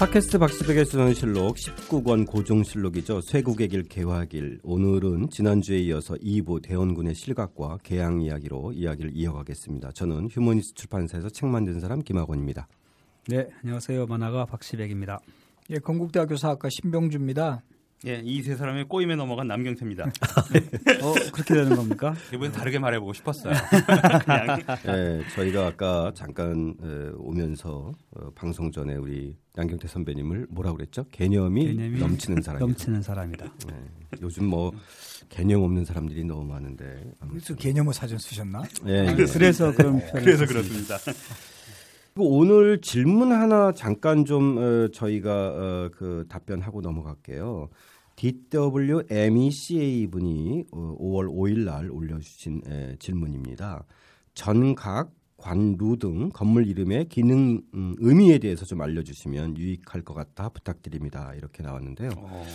팟캐스트 박시백의 수능실록 19권 고종실록이죠. 쇄국의 길 개화길. 오늘은 지난주에 이어서 2부 대원군의 실각과 개양 이야기로 이야기를 이어가겠습니다. 저는 휴머니스트 출판사에서 책 만든 사람 김학원입니다. 네, 안녕하세요. 만화가 박시백입니다. 예, 건국대학교 사학과 신병주입니다. 예, 이 세 사람의 꼬임에 넘어간 남경태입니다. 어, 그렇게 되는 겁니까? 이번엔 다르게 말해보고 싶었어요. 그냥. 예, 저희가 아까 잠깐 에, 오면서 어, 방송 전에 우리 양경태 선배님을 뭐라고 그랬죠? 개념이, 개념이 넘치는 사람. 넘치는 사람이다. 네, 요즘 뭐 개념 없는 사람들이 너무 많은데. 그래서 개념을 사전 쓰셨나? 예, 아, 그래서 그런 그래서 그렇습니다. 오늘 질문 하나 잠깐 좀 어, 저희가 어, 그 답변하고 넘어갈게요. DWMECA 분이 5월 어, 5일 날 올려주신 질문입니다. 전각, 관루 등 건물 이름의 기능 음, 의미에 대해서 좀 알려주시면 유익할 것 같다 부탁드립니다. 이렇게 나왔는데요. 어.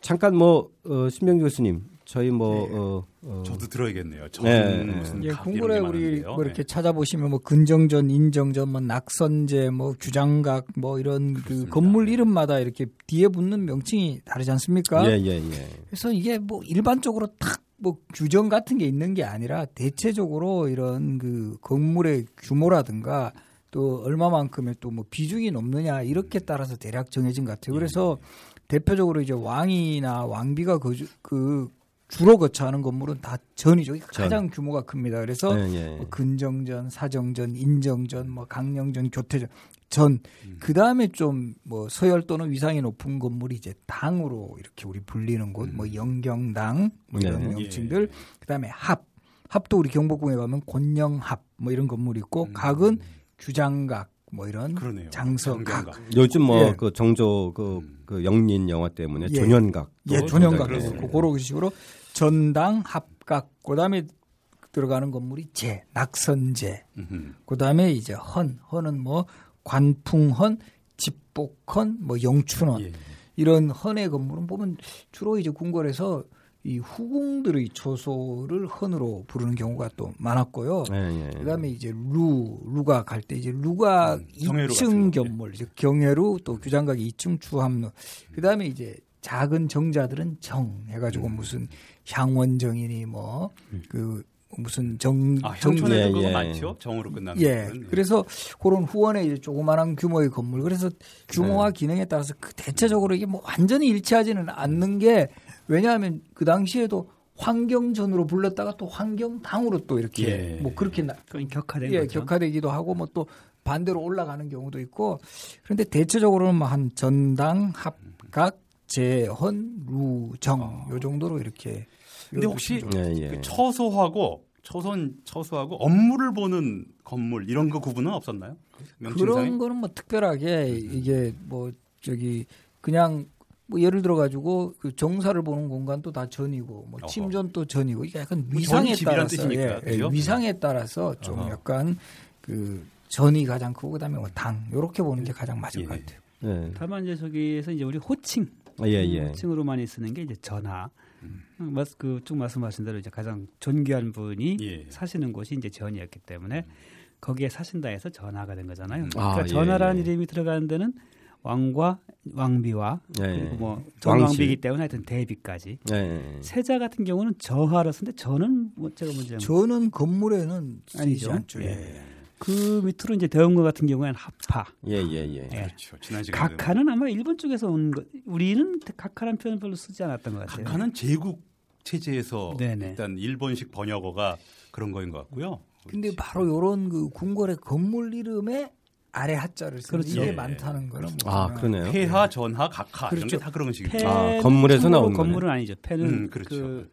잠깐 뭐 어, 신병 교수님 저희 뭐 네. 어, 어, 저도 들어야겠네요. 네. 무슨 예, 궁궐에 우리 뭐 이렇게 네. 찾아보시면 뭐 근정전, 인정전, 뭐 낙선제, 뭐 규장각, 뭐 이런 그 그렇습니다. 그 건물 이름마다 이렇게 뒤에 붙는 명칭이 다르지 않습니까? 예, 예, 예. 그래서 이게 뭐 일반적으로 탁 뭐 규정 같은 게 있는 게 아니라 대체적으로 이런 그 건물의 규모라든가 또 얼마만큼의 또 뭐 비중이 높느냐 이렇게 따라서 대략 정해진 것 같아요. 그래서 대표적으로 이제 왕이나 왕비가 그, 그 주로 거처하는 건물은 다 전이죠. 가장 규모가 큽니다. 그래서 네, 네. 뭐 근정전, 사정전, 인정전, 뭐 강령전, 교태전 전 음. 그 다음에 좀 뭐 서열 또는 위상이 높은 건물이 이제 당으로 이렇게 우리 불리는 곳, 뭐 음. 뭐 영경당 뭐 이런 네. 명칭들. 예. 그다음에 합 합도 우리 경복궁에 가면 권영합 뭐 이런 건물이 있고 음. 각은 규장각 뭐 이런 그러네요. 장서각. 요즘 뭐그 예. 정조 그, 음. 그 영린 영화 때문에 예. 조년각. 예, 조년각. 그 그런 식으로 전당 합각. 그다음에 들어가는 건물이 제, 낙선제. 그다음에 이제 헌, 헌은 뭐 관풍헌, 집복헌, 뭐 영춘헌. 예. 이런 헌의 건물은 보면 주로 이제 궁궐에서 이 후궁들의 초소를 헌으로 부르는 경우가 또 많았고요. 예, 예. 그다음에 이제 루 루가 갈 때 이제 루가 음, 2층 견물, 이제 경회루 또 규장각이 2층 주함루. 그다음에 이제 작은 정자들은 정 해가지고 음. 무슨 향원정이니 뭐그 음. 무슨 정 아, 정촌에 예, 예. 많죠 정으로 끝나는 예 건. 그래서 그런 후원의 이제 조그마한 규모의 건물 그래서 규모와 네. 기능에 따라서 그 대체적으로 이게 뭐 완전히 일치하지는 않는 게 왜냐하면 그 당시에도 환경전으로 불렀다가 또 환경당으로 또 이렇게 예. 뭐 그렇게 나, 격화된 예, 거죠. 격화되기도 하고 뭐 또 반대로 올라가는 경우도 있고 그런데 대체적으로는 뭐 한 전당 합각 재헌 루정 어. 요 정도로 이렇게 근데 혹시 예, 예. 그 처소하고 초선 처소하고 업무를 보는 건물 이런 거 구분은 없었나요? 명칭상에? 그런 거는 뭐 특별하게 이게 뭐 저기 그냥 뭐 예를 들어 가지고 그 정사를 보는 공간도 다 전이고 뭐 침전도 전이고 이게 약간 뭐 위상에 따라서 예, 예, 위상에 따라서 좀 어허. 약간 그 전이 가장 크고 그다음에 뭐당 요렇게 보는 게 가장 맞을 예. 것 같아요. 네. 다만 이제 저기에서 이제 우리 호칭 아, 예, 예. 호칭으로 많이 쓰는 게 이제 전하. 음. 그쭉 말씀하신 대로 이제 가장 존귀한 분이 예. 사시는 곳이 이제 전이었기 때문에 음. 거기에 사신다 해서 전하가 된 거잖아요. 음. 그러니까 아, 예, 전하라는 예. 이름이 들어가는 데는 왕과 왕비와 예, 예. 그리고 뭐 전왕비이기 때문에 하여튼 대비까지 예, 예, 세자 같은 경우는 저하로 쓰는데 저는 뭐 제가 문제 저는 건물에는 아니죠. 않죠. 예. 그 밑으로 이제 대원과 같은 경우에는 합파. 예, 예, 예. 예. 그렇죠. 각하는 아마 일본 쪽에서 온 거. 우리는 각하라는 표현 별로 쓰지 않았던 것 같아요. 각하는 제국 체제에서 네네. 일단 일본식 번역어가 그런 거인 것 같고요. 근데 바로 이런 그 궁궐의 건물 이름에 아래 하자를 쓰는 그렇죠. 이게 예. 많다는 거는 뭐아 그러네요. 폐하, 전하, 각하 그렇죠. 이런 게 다 그런 식이죠. 아, 건물에서 나온 건물은 아니죠. 폐는 음, 그렇죠. 그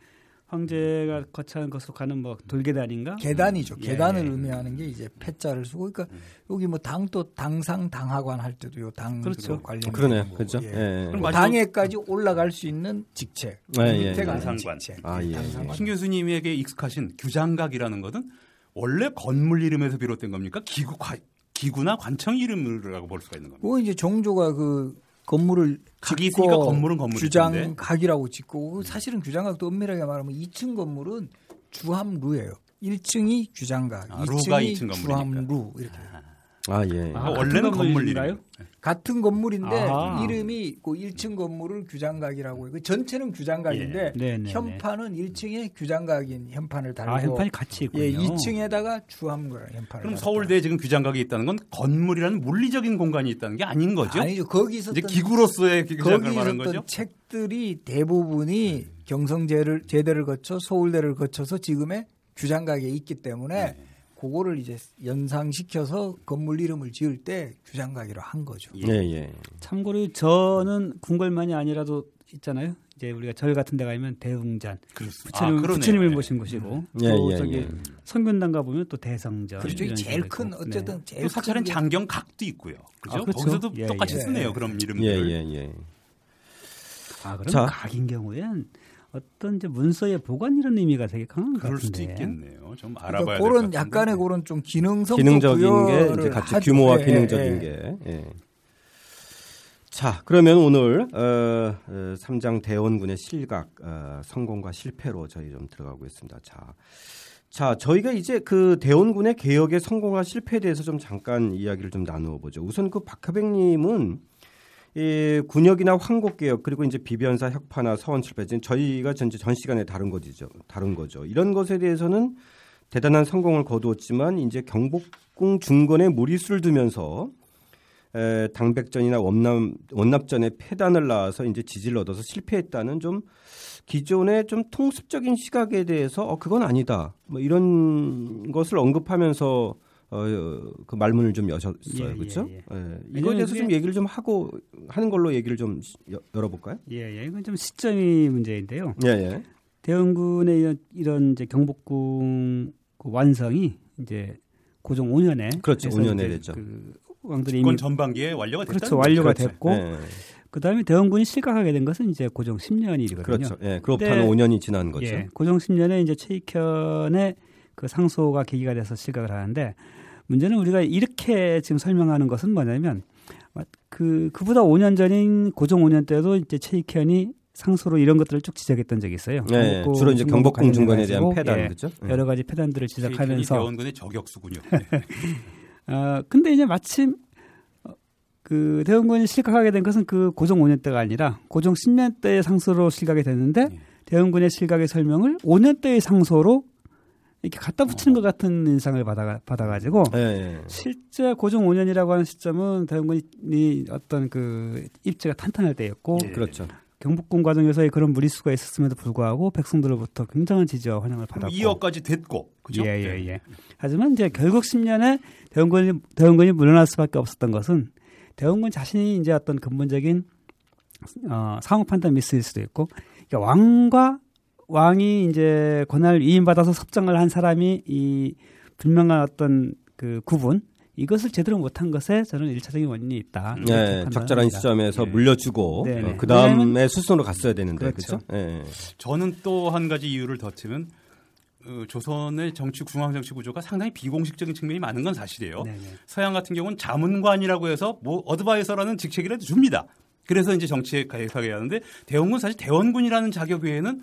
황제가 거처한 것으로 가는 뭐 돌계단인가? 계단이죠. 음. 계단을 예. 의미하는 게 이제 폐자를 쓰고 그러니까 음. 여기 뭐 당도 당상 당하관 할 때도 요당 그렇죠. 관련 그러네. 그렇죠. 예. 예. 뭐 당에까지 올라갈 수 있는 직책. 예, 예. 당상관. 아, 예. 당상관. 신 교수님에게 익숙하신 규장각이라는 것은 원래 건물 이름에서 비롯된 겁니까? 기구 기구나 관청 이름이라고 볼 수가 있는 겁니다. 뭐 이제 정조가 그 건물을 각이 있으니까 건물은 건물이 규장 각이라고 짓고 사실은 규장각도 엄밀하게 말하면 2층 건물은 주함루예요. 1층이 규장각, 아, 2층이 2층 주함루 이렇게. 아. 아 예. 아, 원래는 건물인가요? 같은 건물인데 아. 이름이 그 1층 건물을 규장각이라고 그 전체는 규장각인데 예. 현판은 1층에 규장각인 현판을 달고 아, 현판이 같이 있군요. 예, 2층에다가 주함걸 현판을. 그럼 서울대에 지금 규장각이 있다는 건 건물이라는 물리적인 공간이 있다는 게 아닌 거죠? 아니죠. 거기 있었던 이제 기구로서의 규장각을 말하는 거죠. 책들이 대부분이 경성제를 제대를 거쳐 서울대를 거쳐서 지금의 규장각에 있기 때문에 네. 그거를 이제 연상시켜서 건물 이름을 지을 때 규장각이로 한 거죠. 예, 예. 참고로 저는 궁궐만이 아니라도 있잖아요. 이제 우리가 절 같은 데 가면 대웅전, 부처님, 아, 부처님을 네. 모신 곳이고 예, 또 예, 저기 예. 성균당 가보면 또 대성전. 그렇죠. 제일 큰 네. 어쨌든 네. 제일 사찰은 장경각도 있고요. 그죠? 아, 그렇죠? 거기서도 예, 똑같이 예. 쓰네요. 그럼 이름들. 예, 예, 예. 아, 그럼 자. 각인 경우엔 어떤 이제 문서의 보관 이런 의미가 되게 강한 것 같은데. 그럴 수도 있겠네요. 좀 그러니까 알아봐야 그러니까 그런 약간의 그런 좀 기능성 기능적인 게 이제 같이 하죠. 규모와 예, 기능적인 예. 게. 예. 자, 그러면 오늘 어, 어, 삼장 대원군의 실각 어, 성공과 실패로 저희 좀 들어가고 있습니다. 자, 자, 저희가 이제 그 대원군의 개혁의 성공과 실패에 대해서 좀 잠깐 이야기를 좀 나누어 보죠. 우선 그 박하백 님은 이 군역이나 황곡 개혁 그리고 이제 비변사 혁파나 서원 출패진 저희가 전제 전 시간에 다룬 거죠. 다룬 거죠. 이런 것에 대해서는 대단한 성공을 거두었지만 이제 경복궁 중건에 무리수를 두면서 에, 당백전이나 원납 원납전에 패단을 낳아서 이제 지지를 얻어서 실패했다는 좀 기존의 좀 통습적인 시각에 대해서 어 그건 아니다. 뭐 이런 것을 언급하면서 어, 그 말문을 좀 여셨어요. 예, 그렇죠? 예, 예. 예. 이거에 대해서 좀 얘기를 좀 하고 하는 걸로 얘기를 좀 여, 열어볼까요? 예, 예. 이건 좀 시점이 문제인데요. 예, 예. 대원군의 이런, 이런 이제 경복궁 그 완성이 이제 고종 5년에 그렇죠. 5년에 됐죠. 그 왕들이 이미 전반기에 완료가 됐죠. 그렇죠. 완료가 그렇죠. 됐고 네. 그다음에 대원군이 실각하게 된 것은 이제 고종 10년이거든요. 그렇죠. 예. 그로부터 5년이 지난 거죠. 예, 고종 10년에 이제 최익현의 그 상소가 계기가 돼서 실각을 하는데 문제는 우리가 이렇게 지금 설명하는 것은 뭐냐면 그 그보다 5년 전인 고종 5년 때도 이제 최익현이 상소로 이런 것들을 쭉 지적했던 적이 있어요. 네, 주로 이제 경복궁 중간에 대한 폐단 예, 그죠? 네. 여러 가지 폐단들을 지적하면서 대원군의 저격수군요. 어, 근데 이제 마침 어, 그 대원군이 실각하게 된 것은 그 고종 5년 때가 아니라 고종 10년 때의 상소로 실각이 됐는데 네. 대원군의 실각의 설명을 5년 때의 상소로 이렇게 갖다 붙이는 것 같은 인상을 받아 받아가지고 네. 실제 고종 5년이라고 하는 시점은 대원군이 어떤 그 입지가 탄탄할 때였고 네. 그렇죠. 경복궁 과정에서의 그런 무리수가 있었음에도 불구하고 백성들로부터 굉장한 지지와 환영을 받았고 2억까지 됐고 그죠? 예예예. 예, 예. 하지만 이제 결국 10년에 대원군이 대원군이 물러날 수밖에 없었던 것은 대원군 자신이 이제 어떤 근본적인 어, 상호 판단 미스일 수도 있고 그러니까 왕과 왕이 이제 권한을 위임받아서 섭정을 한 사람이 이 분명한 어떤 그 구분 이것을 제대로 못한 것에 저는 일차적인 원인이 있다. 네, 적절한 시점에서 네. 물려주고 네, 네. 어, 그 다음에 수순으로 갔어야 되는데 그렇죠. 그렇죠? 네. 저는 또 한 가지 이유를 덧치면 어, 조선의 정치 중앙 정치 구조가 상당히 비공식적인 측면이 많은 건 사실이에요. 네네. 네. 서양 같은 경우는 자문관이라고 해서 뭐 어드바이서라는 직책이라도 줍니다. 그래서 이제 정치에 가입하게 하는데 대원군 사실 대원군이라는 자격 외에는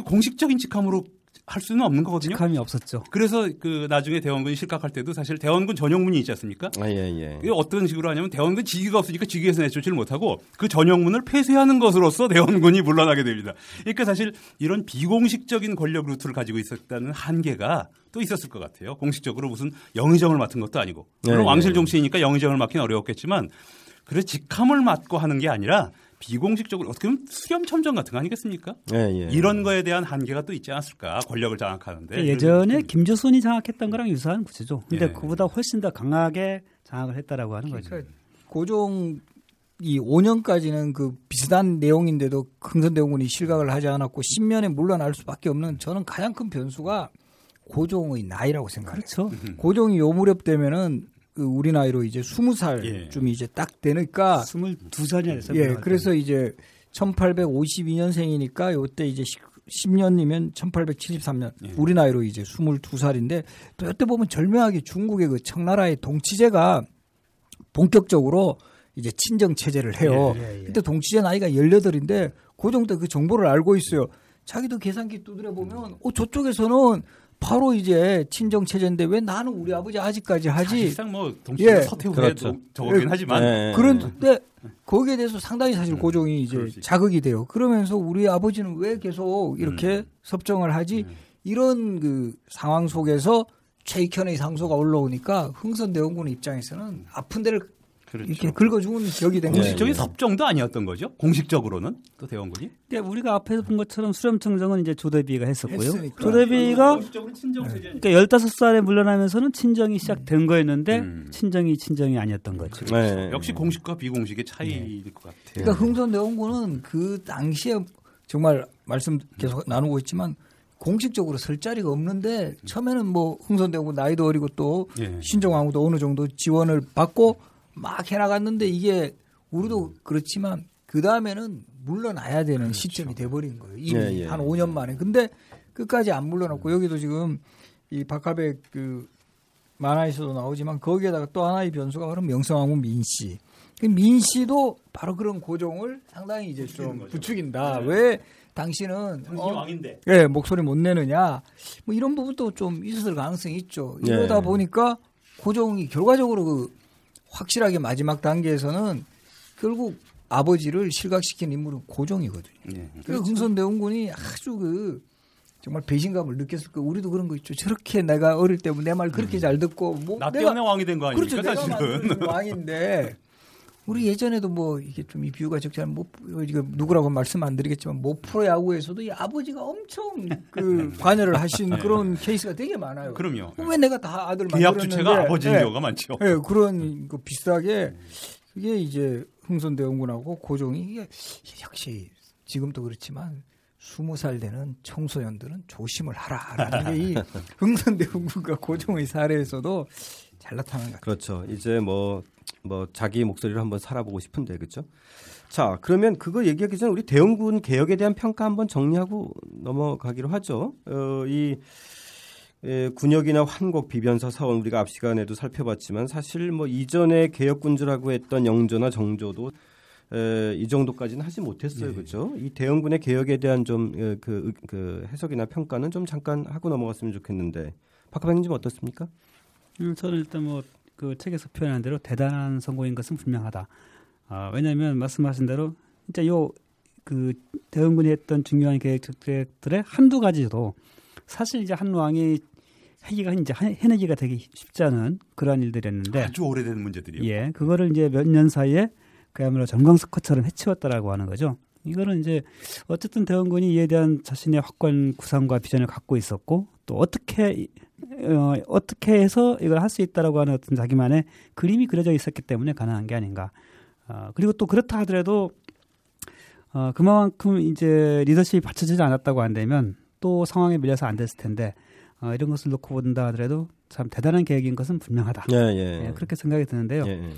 공식적인 직함으로 할 수는 없는 거거든요. 직함이 없었죠. 그래서 그 나중에 대원군이 실각할 때도 사실 대원군 전용문이 있지 않습니까? 아, 예, 예. 이게 어떤 식으로 하냐면 대원군 직위가 없으니까 직위에서 내쫓지를 못하고 그 전용문을 폐쇄하는 것으로서 대원군이 물러나게 됩니다. 그러니까 사실 이런 비공식적인 권력 루트를 가지고 있었다는 한계가 또 있었을 것 같아요. 공식적으로 무슨 영의정을 맡은 것도 아니고. 물론 예, 예. 왕실 종치니까 영의정을 맡기는 어려웠겠지만 그래 직함을 맡고 하는 게 아니라 비공식적으로 어떻게 보면 수렴 첨정 같은 거 아니겠습니까? 예, 예. 이런 거에 대한 한계가 또 있지 않았을까? 권력을 장악하는데. 그 예전에 김조선이 장악했던 거랑 유사한 구조죠. 근데 예. 그보다 훨씬 더 강하게 장악을 했다라고 하는 거죠. 그러니까 고종 이 5년까지는 그 비슷한 내용인데도 흥선대원군이 실각을 하지 않았고 10년에 물러날 수밖에 없는 저는 가장 큰 변수가 고종의 나이라고 생각해요. 그렇죠. 고종이 요 무렵 되면은 그 우리 나이로 이제 20살쯤 예. 이제 딱 되니까 22살이나 됐어요. 예. 그래서 이제 1852년생이니까 요때 이제 10년이면 1873년 예. 우리 나이로 이제 22살인데 또 이때 보면 절묘하게 중국의 그 청나라의 동치제가 본격적으로 이제 친정 체제를 해요. 예, 예, 예. 그때 동치제 나이가 18인데 그 정도 그 정보를 알고 있어요. 자기도 계산기 두드려 보면 어 저쪽에서는 바로 이제 친정 체제인데 왜 나는 우리 아버지 아직까지 하지? 사실상 뭐 동시에 예. 서태후에 그렇죠. 적었긴 예. 하지만 예. 그런데 거기에 대해서 상당히 사실 음. 고종이 이제 자극이 돼요. 그러면서 우리 아버지는 왜 계속 이렇게 음. 섭정을 하지? 음. 이런 그 상황 속에서 최익현의 상소가 올라오니까 흥선 대원군 입장에서는 아픈 데를 그렇죠. 이렇게 긁어주는 격이 된 거죠. 공식적인 섭정도 아니었던 거죠. 공식적으로는 또 대원군이. 네, 우리가 앞에서 본 것처럼 수렴청정은 이제 조대비가 했었고요. 했으니까. 조대비가 그러니까 15살에 물러나면서는 친정이 시작된 거였는데 음. 친정이 친정이 아니었던 거죠. 네. 역시 공식과 비공식의 차이일 네. 것 같아요. 그러니까 흥선 대원군은 그 당시에 정말 말씀 계속 나누고 있지만 공식적으로 설 자리가 없는데 처음에는 뭐 흥선대원군 나이도 어리고 또 예. 신정왕후도 어느 정도 지원을 받고 막 해나갔는데 이게 우리도 그렇지만 그 다음에는 물러나야 되는 그렇죠. 시점이 돼버린 거예요. 이미 예, 예. 한 5년 만에. 근데 끝까지 안 물러났고 여기도 지금 이 박하백 그 만화에서도 나오지만 거기에다가 또 하나의 변수가 바로 명성황후 민씨. 그 민씨도 바로 그런 고종을 상당히 이제 좀 거죠. 부추긴다. 네. 왜 당신은 어, 왕인데. 예, 목소리 못 내느냐. 뭐 이런 부분도 좀 있었을 가능성이 있죠. 이러다 네. 보니까 고종이 결과적으로 그 확실하게 마지막 단계에서는 결국 아버지를 실각시킨 인물은 고종이거든요. 네. 그 그렇죠. 흥선대원군이 아주 그 정말 배신감을 느꼈을 거예요. 우리도 그런 거 있죠. 저렇게 내가 어릴 때내말 그렇게 음. 잘 듣고 뭐 나 때문에 왕이 된 거 아닙니까? 그렇죠. 사실은 왕인데 우리 예전에도 뭐 이게 좀 이 비유가 적지 않은 뭐 이거 누구라고 말씀 안 드리겠지만 뭐 프로 야구에서도 이 아버지가 엄청 그 관여를 하신 네. 그런 케이스가 되게 많아요. 그럼요. 왜 내가 다 아들 계약 주체가 아버지인 네. 경우가 많죠. 네, 그런 그 비슷하게 그게 이제 흥선대원군하고 고종이 이게 역시 지금도 그렇지만 스무 살 되는 청소년들은 조심을 하라라는 게 이 흥선대원군과 고종의 사례에서도 잘 나타나는 것 같아요. 그렇죠. 이제 뭐 뭐 자기 목소리를 한번 살아보고 싶은데 그렇죠? 자 그러면 그거 얘기하기 전에 우리 대원군 개혁에 대한 평가 한번 정리하고 넘어가기로 하죠. 어, 이 예, 군역이나 환곡, 비변사, 사원 우리가 앞 시간에도 살펴봤지만 사실 뭐 이전에 개혁군주라고 했던 영조나 정조도 에, 이 정도까지는 하지 못했어요, 네. 그렇죠? 이 대원군의 개혁에 대한 좀그 그, 그 해석이나 평가는 좀 잠깐 하고 넘어갔으면 좋겠는데 박하방님 어떻습니까? 음, 저는 일단 뭐 그 책에서 표현한 대로 대단한 성공인 것은 분명하다. 아, 왜냐하면 말씀하신 대로 진짜 요 그 대원군이 했던 중요한 계획들의 한두 가지도 사실 이제 한 왕이 해기가 이제 해내기가 되게 쉽지 않은 그러한 일들이었는데 아주 오래된 문제들이요. 예, 그거를 이제 몇 년 사이에 그야말로 전광석화처럼 해치웠다라고 하는 거죠. 이거는 이제 어쨌든 대원군이 이에 대한 자신의 확고한 구상과 비전을 갖고 있었고 또 어떻게 어, 어떻게 해서 이걸 할 수 있다라고 하는 어떤 자기만의 그림이 그려져 있었기 때문에 가능한 게 아닌가. 어, 그리고 또 그렇다 하더라도 어, 그만큼 이제 리더십이 받쳐지지 않았다고 한다면 또 상황에 밀려서 안 됐을 텐데 어, 이런 것을 놓고 본다 하더라도 참 대단한 계획인 것은 분명하다. 예, 예. 예, 그렇게 생각이 드는데요. 예, 예.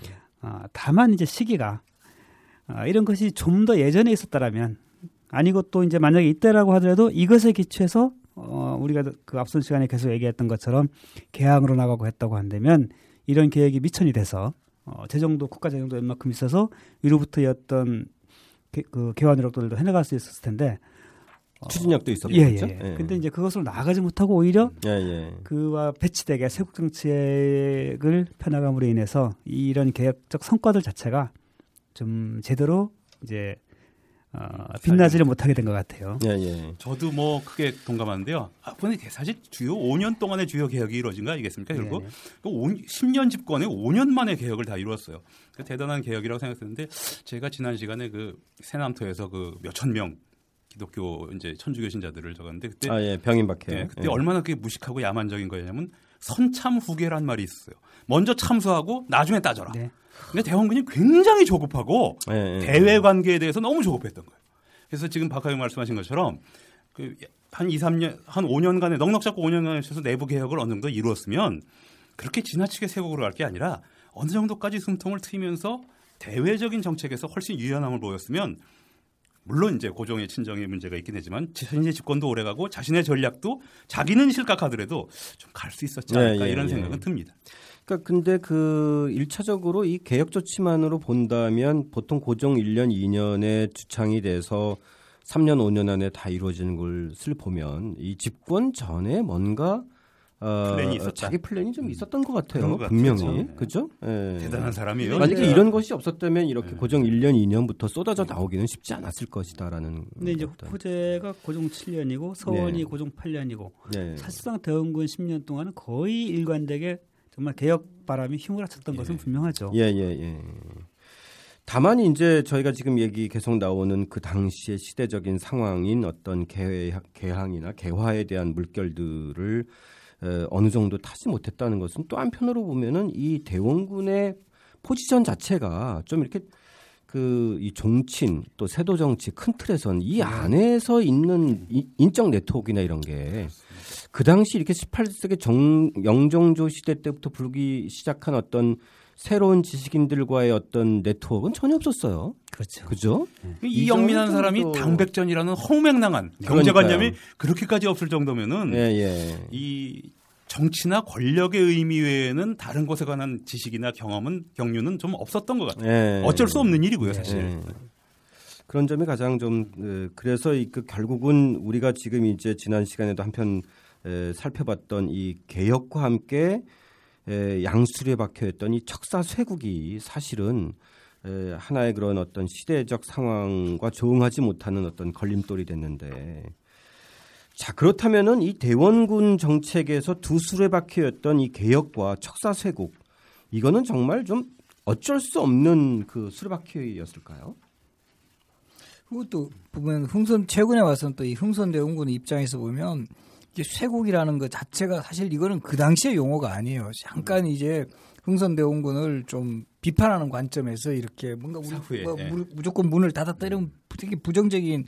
어, 다만 이제 시기가 어, 이런 것이 좀 더 예전에 있었다라면 아니고 또 이제 만약에 이때라고 하더라도 이것에 기초해서 어, 우리가 그 앞선 시간에 계속 얘기했던 것처럼 개항으로 나가고 했다고 한다면 이런 계획이 미천이 돼서 어, 재정도 국가 재정도 웬만큼 있어서 위로부터의 어떤 개, 그 개화 노력들도 해나갈 수 있었을 텐데 어, 추진력도 있었고 예, 예. 예. 근데 이제 그것을 나가지 못하고 오히려 예, 예. 그와 배치되게 세국 정책을 펴나감으로 인해서 이런 계획적 성과들 자체가 좀 제대로 이제 어, 빛나지를 못하게 된 것 같아요. 예, 예. 저도 뭐 크게 동감하는데요. 아, 근데 사실 주요 5년 동안의 주요 개혁이 이루어진 거 아니겠습니까? 결국 네. 그 10년 집권에 5년 만에 개혁을 다 이루었어요. 그 대단한 개혁이라고 생각했는데 제가 지난 시간에 그 세남토에서 그 몇천 명 기독교 이제 천주교 신자들을 적었는데 그때 아, 예, 병인박해. 네, 그때 예. 얼마나 그게 무식하고 야만적인 거냐면 선참 후계란 말이 있어요. 먼저 참수하고 나중에 따져라. 네. 근데 대원군이 굉장히 조급하고 네, 대외 관계에 대해서 너무 조급했던 거예요. 그래서 지금 박하영 말씀하신 것처럼 그한 2, 3년, 한 5년간에 넉넉 잡고 5년간에 있어서 내부 개혁을 어느 정도 이루었으면 그렇게 지나치게 세국으로 갈 게 아니라 어느 정도까지 숨통을 트이면서 대외적인 정책에서 훨씬 유연함을 보였으면 물론 이제 고종의 친정의 문제가 있긴 하지만 자신의 집권도 오래가고 자신의 전략도 자기는 실각하더라도 좀 갈 수 있었지 않을까 예, 예, 이런 생각은 예. 듭니다. 그러니까 근데 그 1차적으로 이 개혁 조치만으로 본다면 보통 고종 1년, 2년에 주창이 돼서 3년, 5년 안에 다 이루어지는 것을 보면 이 집권 전에 뭔가 어, 플랜이. 자기 플랜이 좀 있었던 것 같아요. 것 분명히. 그죠? 예. 대단한 사람이에요. 만약에 네. 이런 것이 없었다면 이렇게 네. 고정 1년, 2년부터 쏟아져 나오기는 쉽지 않았을 것이다라는. 근데 이제 호재가 고정 7년이고 서원이 네. 고정 8년이고 네. 사실상 대원군 10년 동안은 거의 일관되게 정말 개혁 바람이 휘몰아쳤던 예. 것은 분명하죠. 예, 예, 예. 다만 이제 저희가 지금 얘기 계속 나오는 그 당시의 시대적인 상황인 어떤 개, 개항이나 개화에 대한 물결들을 어느 정도 타지 못했다는 것은 또 한편으로 보면은 이 대원군의 포지션 자체가 좀 이렇게 그 이 종친 또 세도 정치 큰 틀에선 이 네. 안에서 있는 이, 인적 네트워크나 이런 게 그 당시 이렇게 18세기 정 영종조 시대 때부터 불기 시작한 어떤 새로운 지식인들과의 어떤 네트워크는 전혀 없었어요. 그렇죠. 그죠? 네. 이 영민한 사람이 당백전이라는 허무맹랑한 경제관념이 그렇게까지 없을 정도면은 예, 예. 이 정치나 권력의 의미 외에는 다른 것에 관한 지식이나 경험은 경륜은 좀 없었던 것 같아요. 예, 어쩔 수 없는 일이고요, 사실. 예. 그런 점이 가장 좀 그, 그래서 그 결국은 우리가 지금 이제 지난 시간에도 한편 살펴봤던 이 개혁과 함께 양수리에 박혀 있던 이 척사 쇠국이 사실은 하나의 그런 어떤 시대적 상황과 조응하지 못하는 어떤 걸림돌이 됐는데 자 그렇다면은 이 대원군 정책에서 두 술에 박혀있던 이 개혁과 척사 쇠국 이거는 정말 좀 어쩔 수 없는 그 수레바퀴였을까요? 그것도 보면 흥선 최근에 와서는 또 이 흥선 대원군 입장에서 보면 이제 쇠국이라는 것 자체가 사실 이거는 그 당시의 용어가 아니에요. 잠깐 이제 흥선대원군을 좀 비판하는 관점에서 이렇게 뭔가 우리, 뭐, 예. 무조건 문을 닫았다 이런 되게 부정적인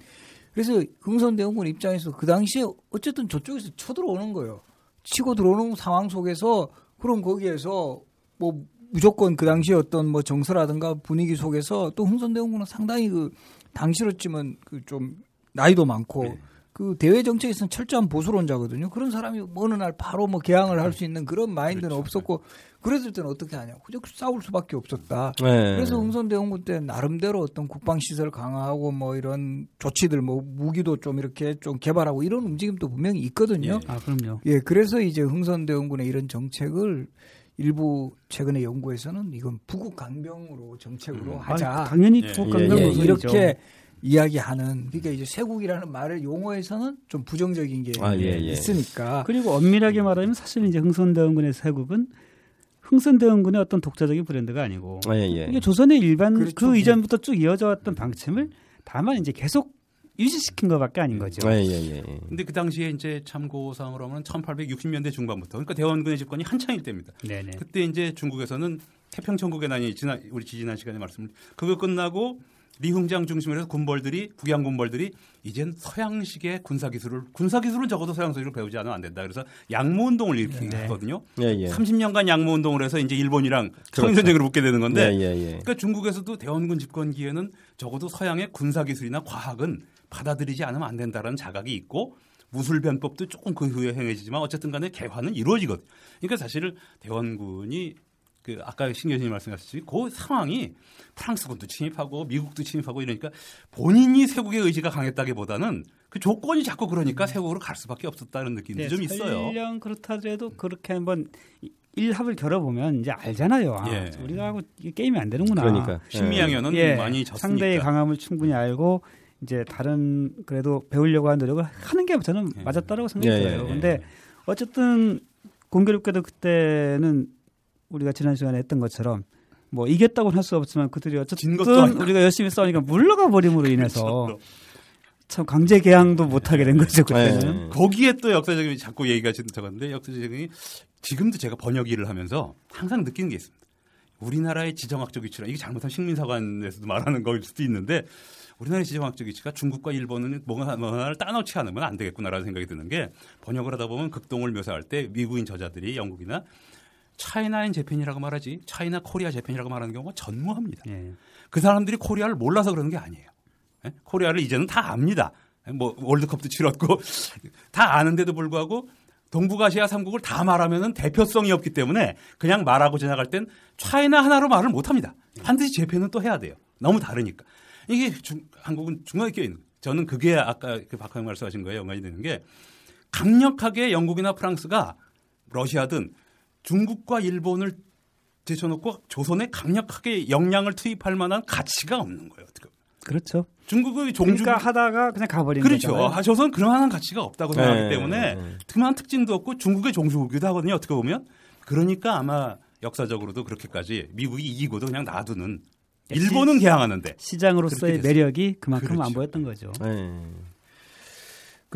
그래서 흥선대원군 입장에서 그 당시에 어쨌든 저쪽에서 쳐들어오는 거예요. 치고 들어오는 상황 속에서 그럼 거기에서 뭐 무조건 그 당시에 어떤 뭐 정서라든가 분위기 속에서 또 흥선대원군은 상당히 그 당시로 치면 그좀 나이도 많고 네. 그 대외 정책에서는 철저한 보수론자거든요. 그런 사람이 어느 날 바로 뭐 개항을 할 수 있는 그런 마인드는 그렇죠. 없었고 그랬을 때는 어떻게 하냐. 그저 싸울 수밖에 없었다. 네. 그래서 흥선대원군 때 나름대로 어떤 국방 시설 강화하고 뭐 이런 조치들 뭐 무기도 좀 이렇게 좀 개발하고 이런 움직임도 분명히 있거든요. 예. 아 그럼요. 예, 그래서 이제 흥선대원군의 이런 정책을 일부 최근의 연구에서는 이건 부국 강병으로 정책으로 음. 하자. 아, 당연히 부국 강병으로 예, 예, 이렇게 이야기하는 그러니까 이제 쇄국이라는 말을 용어에서는 좀 부정적인 게 아, 예, 예. 있으니까 그리고 엄밀하게 말하면 사실 이제 흥선대원군의 쇄국은 흥선대원군의 어떤 독자적인 브랜드가 아니고 아, 예, 예. 이게 조선의 일반 그렇죠. 그 이전부터 쭉 이어져 왔던 방침을 다만 이제 계속 유지시킨 것밖에 아닌 거죠. 예, 예, 예. 근데 그 당시에 이제 참고상으로 하면 1860년대 중반부터 그러니까 대원군의 집권이 한창일 때입니다. 네네. 그때 이제 중국에서는 태평천국의 난이 지난 우리 지지난 시간에 말씀 그거 끝나고 리흥장 중심으로 해서 군벌들이 북양 군벌들이 이젠 서양식의 군사 기술을 군사 기술은 적어도 서양식으로 배우지 않으면 안 된다. 그래서 양모 운동을 일으키거든요. 네. 예, 예. 30년간 양모 운동을 해서 이제 일본이랑. 청일 전쟁으로 붙게 되는 건데 예, 예, 예, 그러니까 중국에서도 대원군 집권기에는 적어도 서양의 군사 기술이나 과학은 받아들이지 않으면 안 된다라는 자각이 있고 무술 변법도 조금 그 후에 행해지지만 어쨌든 간에 개화는 이루어지거든요. 그러니까 사실 대원군이 그 아까 신 교수님 말씀하셨듯이 그 상황이 프랑스군도 침입하고 미국도 침입하고 이러니까 본인이 세국의 의지가 강했다기보다는 그 조건이 자꾸 그러니까 세국으로 갈 수밖에 없었다는 느낌도 네, 좀 있어요. 설령 그렇다더라도 그렇게 한번 일합을 겨뤄보면 이제 알잖아요. 아, 예. 우리가 하고 게임이 안 되는구나. 그러니까 신미양에는 예. 많이 졌으니까. 상대의 강함을 충분히 알고 이제 다른 그래도 배우려고 하는 노력을 하는 게 저는 예. 맞았다라고 생각이 예, 들어요. 예, 근데 어쨌든 공교롭게도 그때는 우리가 지난 시간에 했던 것처럼 뭐 이겼다고는 할 수 없지만 그들이 어쨌든 우리가 열심히 싸우니까 물러가 버림으로 인해서 참 강제 개항도 못하게 된 거죠 그때는. 네. 거기에 또 역사적인 자꾸 얘기가 들어갔는데 역사적인 지금도 제가 번역 일을 하면서 항상 느끼는 게 있습니다. 우리나라의 지정학적 위치라 이게 잘못한 식민사관에서도 말하는 거일 수도 있는데 우리나라의 지정학적 위치가 중국과 일본은 뭔가 뭔가를 따놓지 않으면 안 되겠구나라는 생각이 드는 게 번역을 하다 보면 극동을 묘사할 때 미국인 저자들이 영국이나 China and Japan이라고 말하지 China Korea Japan이라고 말하는 경우가 전무합니다. 예. 그 사람들이 Korea를 몰라서 그러는 게 아니에요. 예? Korea를 이제는 다 압니다. 뭐 월드컵도 치렀고 다 아는데도 불구하고 동북아시아 3국을 다 말하면은 대표성이 없기 때문에 그냥 말하고 지나갈 땐 China 하나로 말을 못 합니다. 반드시 Japan은 또 해야 돼요. 너무 다르니까. 이게 중, 한국은 중간에 껴 있는. 저는 그게 아까 그 박하영 말씀하신 거에 연관이 되는 게 강력하게 영국이나 프랑스가 러시아든 중국과 일본을 제쳐놓고 조선에 강력하게 역량을 투입할 만한 가치가 없는 거예요. 그렇죠. 중국의 종주 그러니까 하다가 그냥 가버린 그렇죠. 거잖아요. 아, 조선 그만한 가치가 없다고 생각하기 네, 때문에 네. 그만한 특징도 없고 중국의 종주국이기도 하거든요. 어떻게 보면 그러니까 아마 역사적으로도 그렇게까지 미국이 이기고도 그냥 놔두는 일본은 개항하는데 시장으로서의 매력이 그만큼 그렇죠. 안 보였던 거죠. 네.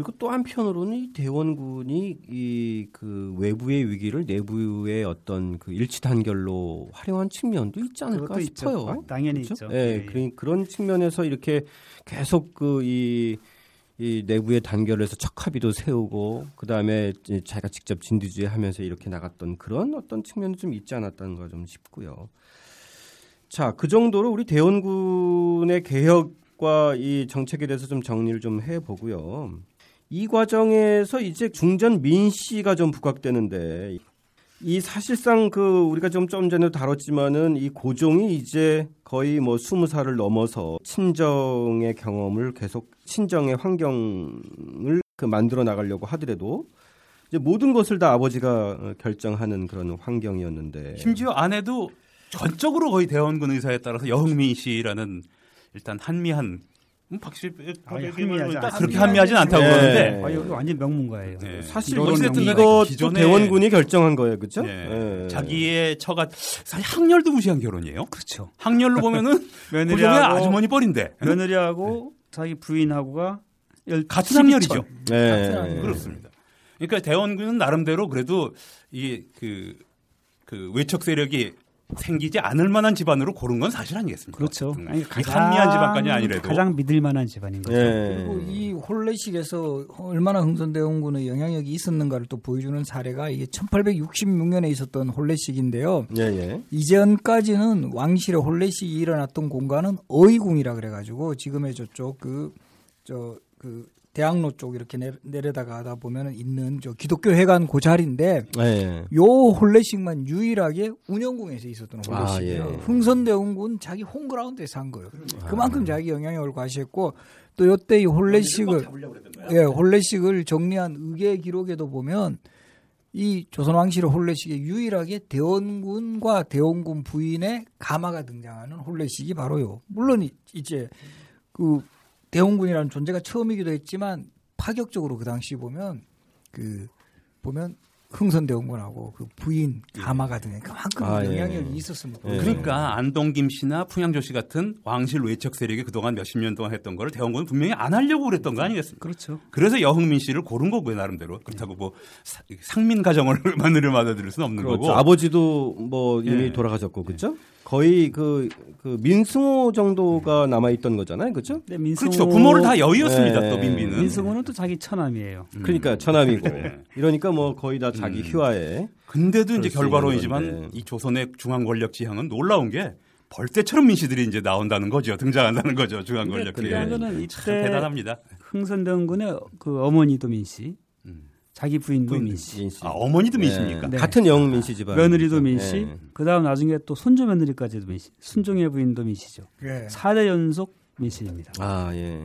그리고 또 한편으로는 이 대원군이 이 그 외부의 위기를 내부의 어떤 그 일치 단결로 활용한 측면도 있지 않을까 싶어요. 있죠. 당연히 그렇죠? 있죠. 예, 예, 예. 그런 그런 측면에서 이렇게 계속 그이 이 내부의 단결해서 척합의도 세우고 그 다음에 자기가 직접 진두지휘 하면서 이렇게 나갔던 그런 어떤 측면도 좀 있지 않았다는가 좀 싶고요. 자, 그 정도로 우리 대원군의 개혁과 이 정책에 대해서 좀 정리를 좀 해 보고요. 이 과정에서 이제 중전 민씨가 좀 부각되는데 이 사실상 그 우리가 좀 좀 전에도 다뤘지만은 이 고종이 이제 거의 뭐 스무 살을 넘어서 친정의 경험을 계속 친정의 환경을 그 만들어 나가려고 하더라도 이제 모든 것을 다 아버지가 결정하는 그런 환경이었는데. 심지어 아내도 전적으로 거의 대원군 의사에 따라서 여흥민 씨라는 일단 한미한 음, 박씨 아니, 한미하지 딱 않습니다. 그렇게 한미하진 않다고 네. 그러는데 아, 여기 완전 명문가예요. 네. 사실 어쨌든. 이것도 기존에- 대원군이 결정한 거예요, 그렇죠? 네. 자기의 처가 사실 학렬도 무시한 결혼이에요. 그렇죠. 학렬로 보면은 며느리하고 아주머니 뻘인데 며느리하고 자기 부인하고가 열- 같은 학렬이죠. 네. 그렇습니다. 그러니까 대원군은 나름대로 그래도 이게 그, 그 외척 세력이 생기지 않을 만한 집안으로 고른 건 사실 아니겠습니까? 그렇죠. 음. 아니, 이 한미한 집안까지 아니래도 가장 믿을 만한 집안인 거죠. 네. 그리고 이 홀레식에서 얼마나 흥선대원군의 영향력이 있었는가를 또 보여주는 사례가 이게 1866년에 있었던 홀레식인데요. 예, 예. 이전까지는 왕실의 홀레식이 일어났던 공간은 어이궁이라 그래가지고 지금의 저쪽 그 저그 대학로 쪽 이렇게 내, 내려다가 하다 보면은 있는 저 기독교 회관 그 자리인데 예. 요 홀레식만 유일하게 운영궁에서 있었던 아, 홀레식이에요. 예. 흥선대원군 자기 홈그라운드에서 한 거예요. 그만큼 자기 영향력을 과시했고 또 요때 이 홀레식을 예, 홀레식을 정리한 의계 기록에도 보면 이 조선 왕실의 홀레식에 유일하게 대원군과 대원군 부인의 가마가 등장하는 홀레식이 바로요. 물론 이- 이제 그 대원군이라는 존재가 처음이기도 했지만 파격적으로 그 당시 보면 그 보면 흥선대원군하고 그 부인 가마가 등장 그만큼 아, 예. 영향력이 있었습니다. 예. 그러니까 안동김 씨나 풍양조 씨 같은 왕실 외척 세력이 그동안 몇십 년 동안 했던 거를 대원군은 분명히 안 하려고 그랬던 거 아니겠습니까? 그렇죠. 그래서 여흥민 씨를 고른 거고요 나름대로 그렇다고 뭐 사- 상민 가정을 마늘을 받아들일 수는 없는 그렇죠. 거고 아버지도 뭐 이미 예. 돌아가셨고, 그렇죠? 거의 그, 그 민승호 정도가 남아 있던 거잖아요, 그렇죠? 근데 민승호 그렇죠 부모를 다 여의였습니다 네. 또 민비는 민승호는 또 자기 처남이에요. 그러니까 처남이고 네. 이러니까 뭐 거의 다 자기 음. 휘하에 근데도 이제 결과론이지만 건데. 이 조선의 중앙 권력 지향은 놀라운 게 벌떼처럼 민씨들이 이제 나온다는 거죠 등장한다는 거죠 중앙 권력 근데 지향 그거는 참 이때 대단합니다 흥선대원군의 그 어머니도 민씨, 음. 자기 부인도 민씨, 민씨. 아 어머니도 민씨입니까 네. 같은 영 민 씨 집안 며느리도 민씨, 예. 그 다음 나중에 또 손주 며느리까지도 민씨, 순종의 부인도 민씨죠. 예. 4대 연속 민씨입니다. 아 예.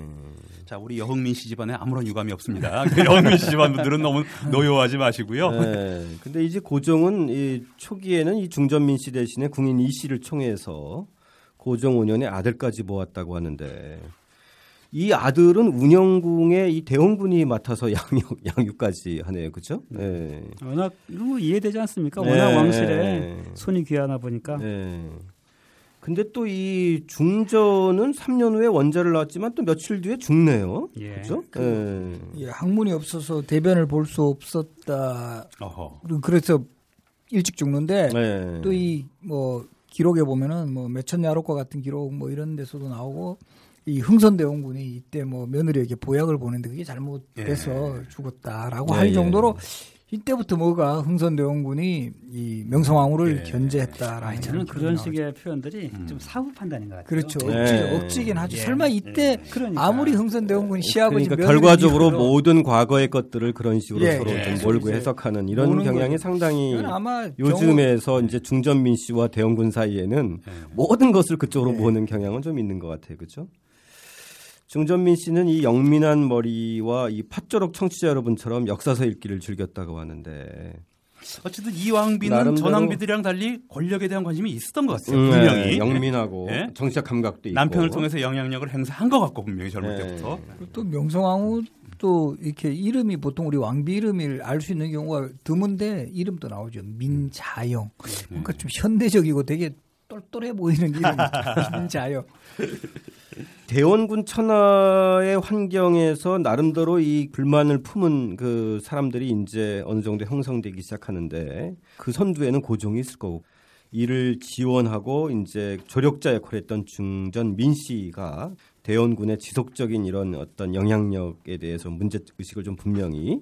자 우리 여흥민 씨 집안에 아무런 유감이 없습니다 그 여흥민 씨 집안 분들은 너무 노여워하지 마시고요 예. 근데 이제 고종은 이 초기에는 이 중전민 씨 대신에 궁인 이 씨를 총해서 고종 5년에 아들까지 모았다고 하는데 이 아들은 운영궁의 이 대원군이 맡아서 양육 양육까지 하네요, 그렇죠? 예. 워낙 이런 거 이해되지 않습니까? 네. 워낙 왕실에 손이 귀하나 보니까 예. 근데 또 이 중전은 3년 후에 원자를 낳았지만 또 며칠 뒤에 죽네요. 예. 그렇죠? 예. 예, 학문이 없어서 대변을 볼 수 없었다. 어허. 그래서 일찍 죽는데 예. 또이 뭐 기록에 보면은 뭐 매천야록과 같은 기록 뭐 이런 데서도 나오고 이 흥선대원군이 이때 뭐 며느리에게 보약을 보냈는데 그게 잘못돼서 죽었다라고 예, 할 예. 정도로 이때부터 뭐가 흥선대원군이 이 명성황후를 예. 견제했다라는 저는 그런 식의 표현들이 좀 사후 판단인 것 같아요. 그렇죠. 예. 억지, 억지 긴 하죠. 예. 설마 이때 그러니까. 아무리 흥선대원군이 시아버지 그러니까 결과적으로 위주로 모든 과거의 것들을 그런 식으로 예, 서로 예. 좀 몰고 이제 해석하는 이런 경향이. 상당히 아마 요즘에서 이제 중전민 씨와 대원군 사이에는 예. 모든 것을 그쪽으로 네. 모으는 경향은 좀 있는 것 같아요, 그렇죠? 중전민 씨는 이 영민한 머리와 이 팥조록 청취자 여러분처럼 역사서 읽기를 즐겼다고 하는데 어쨌든 이왕비는 전왕비들이랑 달리 권력에 대한 관심이 있었던 것 같아요. 음, 분명히 네, 영민하고 네? 정치적 감각도 있고 남편을 통해서 영향력을 행사한 것 같고 분명히 젊을 네. 때부터. 또 명성황후 또 이렇게 이름이 보통 우리 왕비 이름을 알 수 있는 경우가 드문데 이름도 나오죠. 민자영. 그러니까 좀 현대적이고 되게 똘똘해 보이는 이름 민자영. 대원군 천하의 환경에서 나름대로 이 불만을 품은 그 사람들이 이제 어느 정도 형성되기 시작하는데 그 선두에는 고종이 있을 거고 이를 지원하고 이제 조력자 역할을 했던 중전 민 씨가 대원군의 지속적인 이런 어떤 영향력에 대해서 문제 의식을 좀 분명히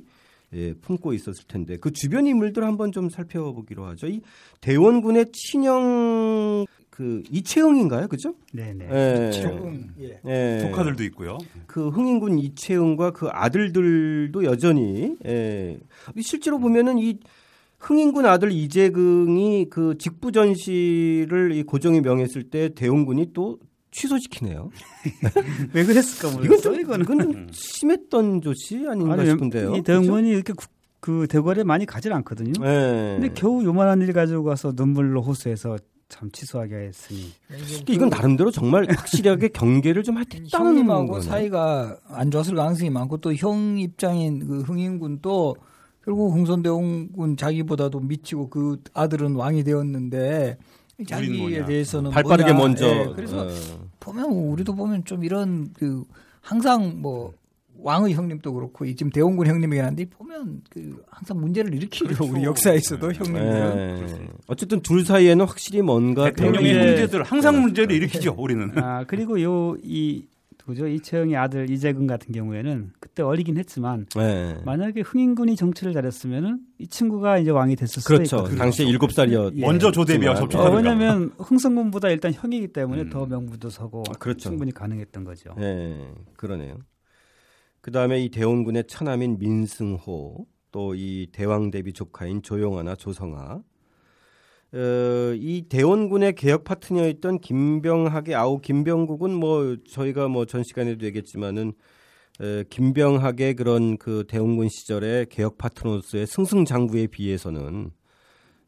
예, 품고 있었을 텐데 그 주변 인물들 한번 좀 살펴보기로 하죠. 이 대원군의 친형 그 이채응인가요, 그죠? 네네. 예. 이채응. 예. 예. 조카들도 있고요. 그 흥인군 이채응과 그 아들들도 여전히 예. 실제로 보면은 이 흥인군 아들 이재긍이 그 직부 전시를 이 고종이 명했을 때 대원군이 또 취소시키네요. 왜 그랬을까 모르겠어요. 이건 좀, 이건, 이건 좀 심했던 조치 아닌가 아니, 싶은데요. 이 대원군이 이렇게 그 대궐에 많이 가질 않거든요. 네. 근데 겨우 요만한 일 가지고 가서 눈물로 호소해서 참 취소하게 했으니. 이건 나름대로 정말 확실하게 경계를 좀 했다는 형님하고 사이가 안 좋았을 가능성이 많고 또 형 입장인 그 흥인군도 결국 흥선대원군 자기보다도 미치고 그 아들은 왕이 되었는데 자기에 대해서는 발빠르게 먼저. 네, 그래서 어. 보면 우리도 보면 좀 이런 그 항상 뭐 왕의 형님도 그렇고 지금 대원군 형님이긴 한데 보면 그 항상 문제를 일으키죠 그렇죠. 우리 역사에서도 네. 형님들은 네. 어쨌든 둘 사이에는 확실히 뭔가 대통령의 문제들 항상 문제를 일으키죠 우리는 아 그리고 요이 그죠 이채영의 아들 이재근 같은 경우에는 그때 어리긴 했지만 네. 만약에 흥인군이 정치를 잘했으면은 이 친구가 이제 왕이 됐을 수도 그렇죠. 있거든요. 당시에 일곱 살이었 예. 먼저 조대비와 접촉하니까. 어, 왜냐하면 흥성군보다 일단 형이기 때문에 음. 더 명분도 서고 아, 그렇죠. 충분히 가능했던 거죠. 네, 그러네요. 그 다음에 이 대원군의 처남인 민승호 또 이 대왕 대비 조카인 조용하나 조성아 어, 이 대원군의 개혁 파트너였던 김병학의 아우 김병국은 뭐 저희가 뭐 전 시간에도 얘기했지만은 에, 김병학의 그런 그 대원군 시절의 개혁 파트너로서의 승승장구에 비해서는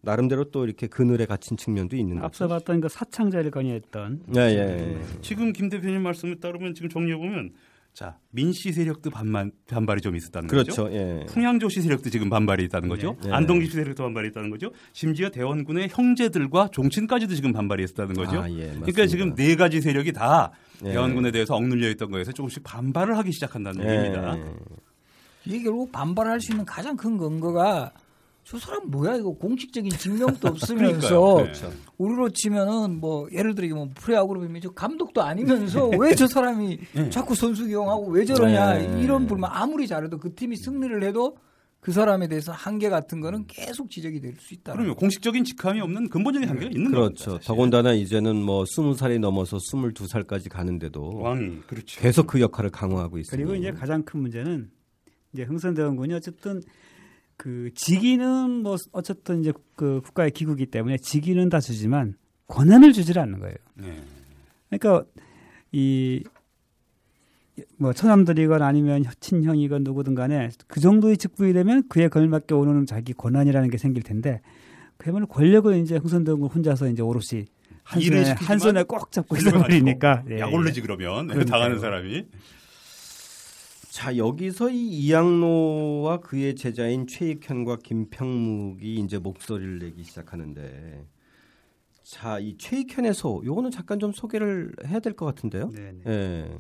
나름대로 또 이렇게 그늘에 갇힌 측면도 있는 거죠. 앞서 봤던 그 사창자를 건의했던. 네, 예, 예. 지금 김 대표님 말씀에 따르면 지금 정리해 보면 자 민씨 세력도 반만, 반발이 좀 있었다는 그렇죠. 거죠. 예. 풍양조씨 세력도 지금 반발이 있다는 거죠. 네. 안동기 세력도 반발이 있다는 거죠. 심지어 대원군의 형제들과 종친까지도 지금 반발이 있었다는 거죠. 아, 예, 그러니까 지금 네 가지 세력이 다 예. 대원군에 대해서 억눌려 있던 거에서 조금씩 반발을 하기 시작한다는 예. 얘기입니다. 이게 결국 반발할 수 있는 가장 큰 근거가 저 사람 뭐야 이거 공식적인 증명도 없으면서 네. 우리로 치면은 뭐 예를 들어 뭐 프레야구로 보면 저 감독도 아니면서 왜 저 사람이 네. 자꾸 선수 기용하고 왜 저러냐 네. 이런 불만 아무리 잘해도 그 팀이 승리를 해도 그 사람에 대해서 한계 같은 거는 계속 지적이 될 수 있다. 그러면 공식적인 직함이 없는 근본적인 한계가 있는 거죠. 그렇죠. 겁니다, 더군다나 이제는 뭐 스무 살이 넘어서 스물두 살까지 가는데도 왕이 그렇죠. 계속 그 역할을 강화하고 있습니다. 그리고 이제 가장 큰 문제는 이제 흥선대원군이 어쨌든 그 직위는 뭐 어쨌든 이제 그 국가의 기구이기 때문에 직위는 다 주지만 권한을 주질 않는 거예요. 네. 그러니까 이 뭐 처남들이건 아니면 친형이건 누구든 간에 그 정도의 직분이 되면 그에 걸맞게 오는 자기 권한이라는 게 생길 텐데 그야말로 권력을 이제 흥선대원군 혼자서 이제 오롯이 한 손에, 한 손에 꼭 잡고 있어버리니까 예, 약올르지 그러면 그러니까요. 당하는 사람이 자 여기서 이 이양로와 그의 제자인 최익현과 김평묵이 이제 목소리를 내기 시작하는데 자 이 최익현의 소 요거는 잠깐 좀 소개를 해야 될 것 같은데요. 네. 예.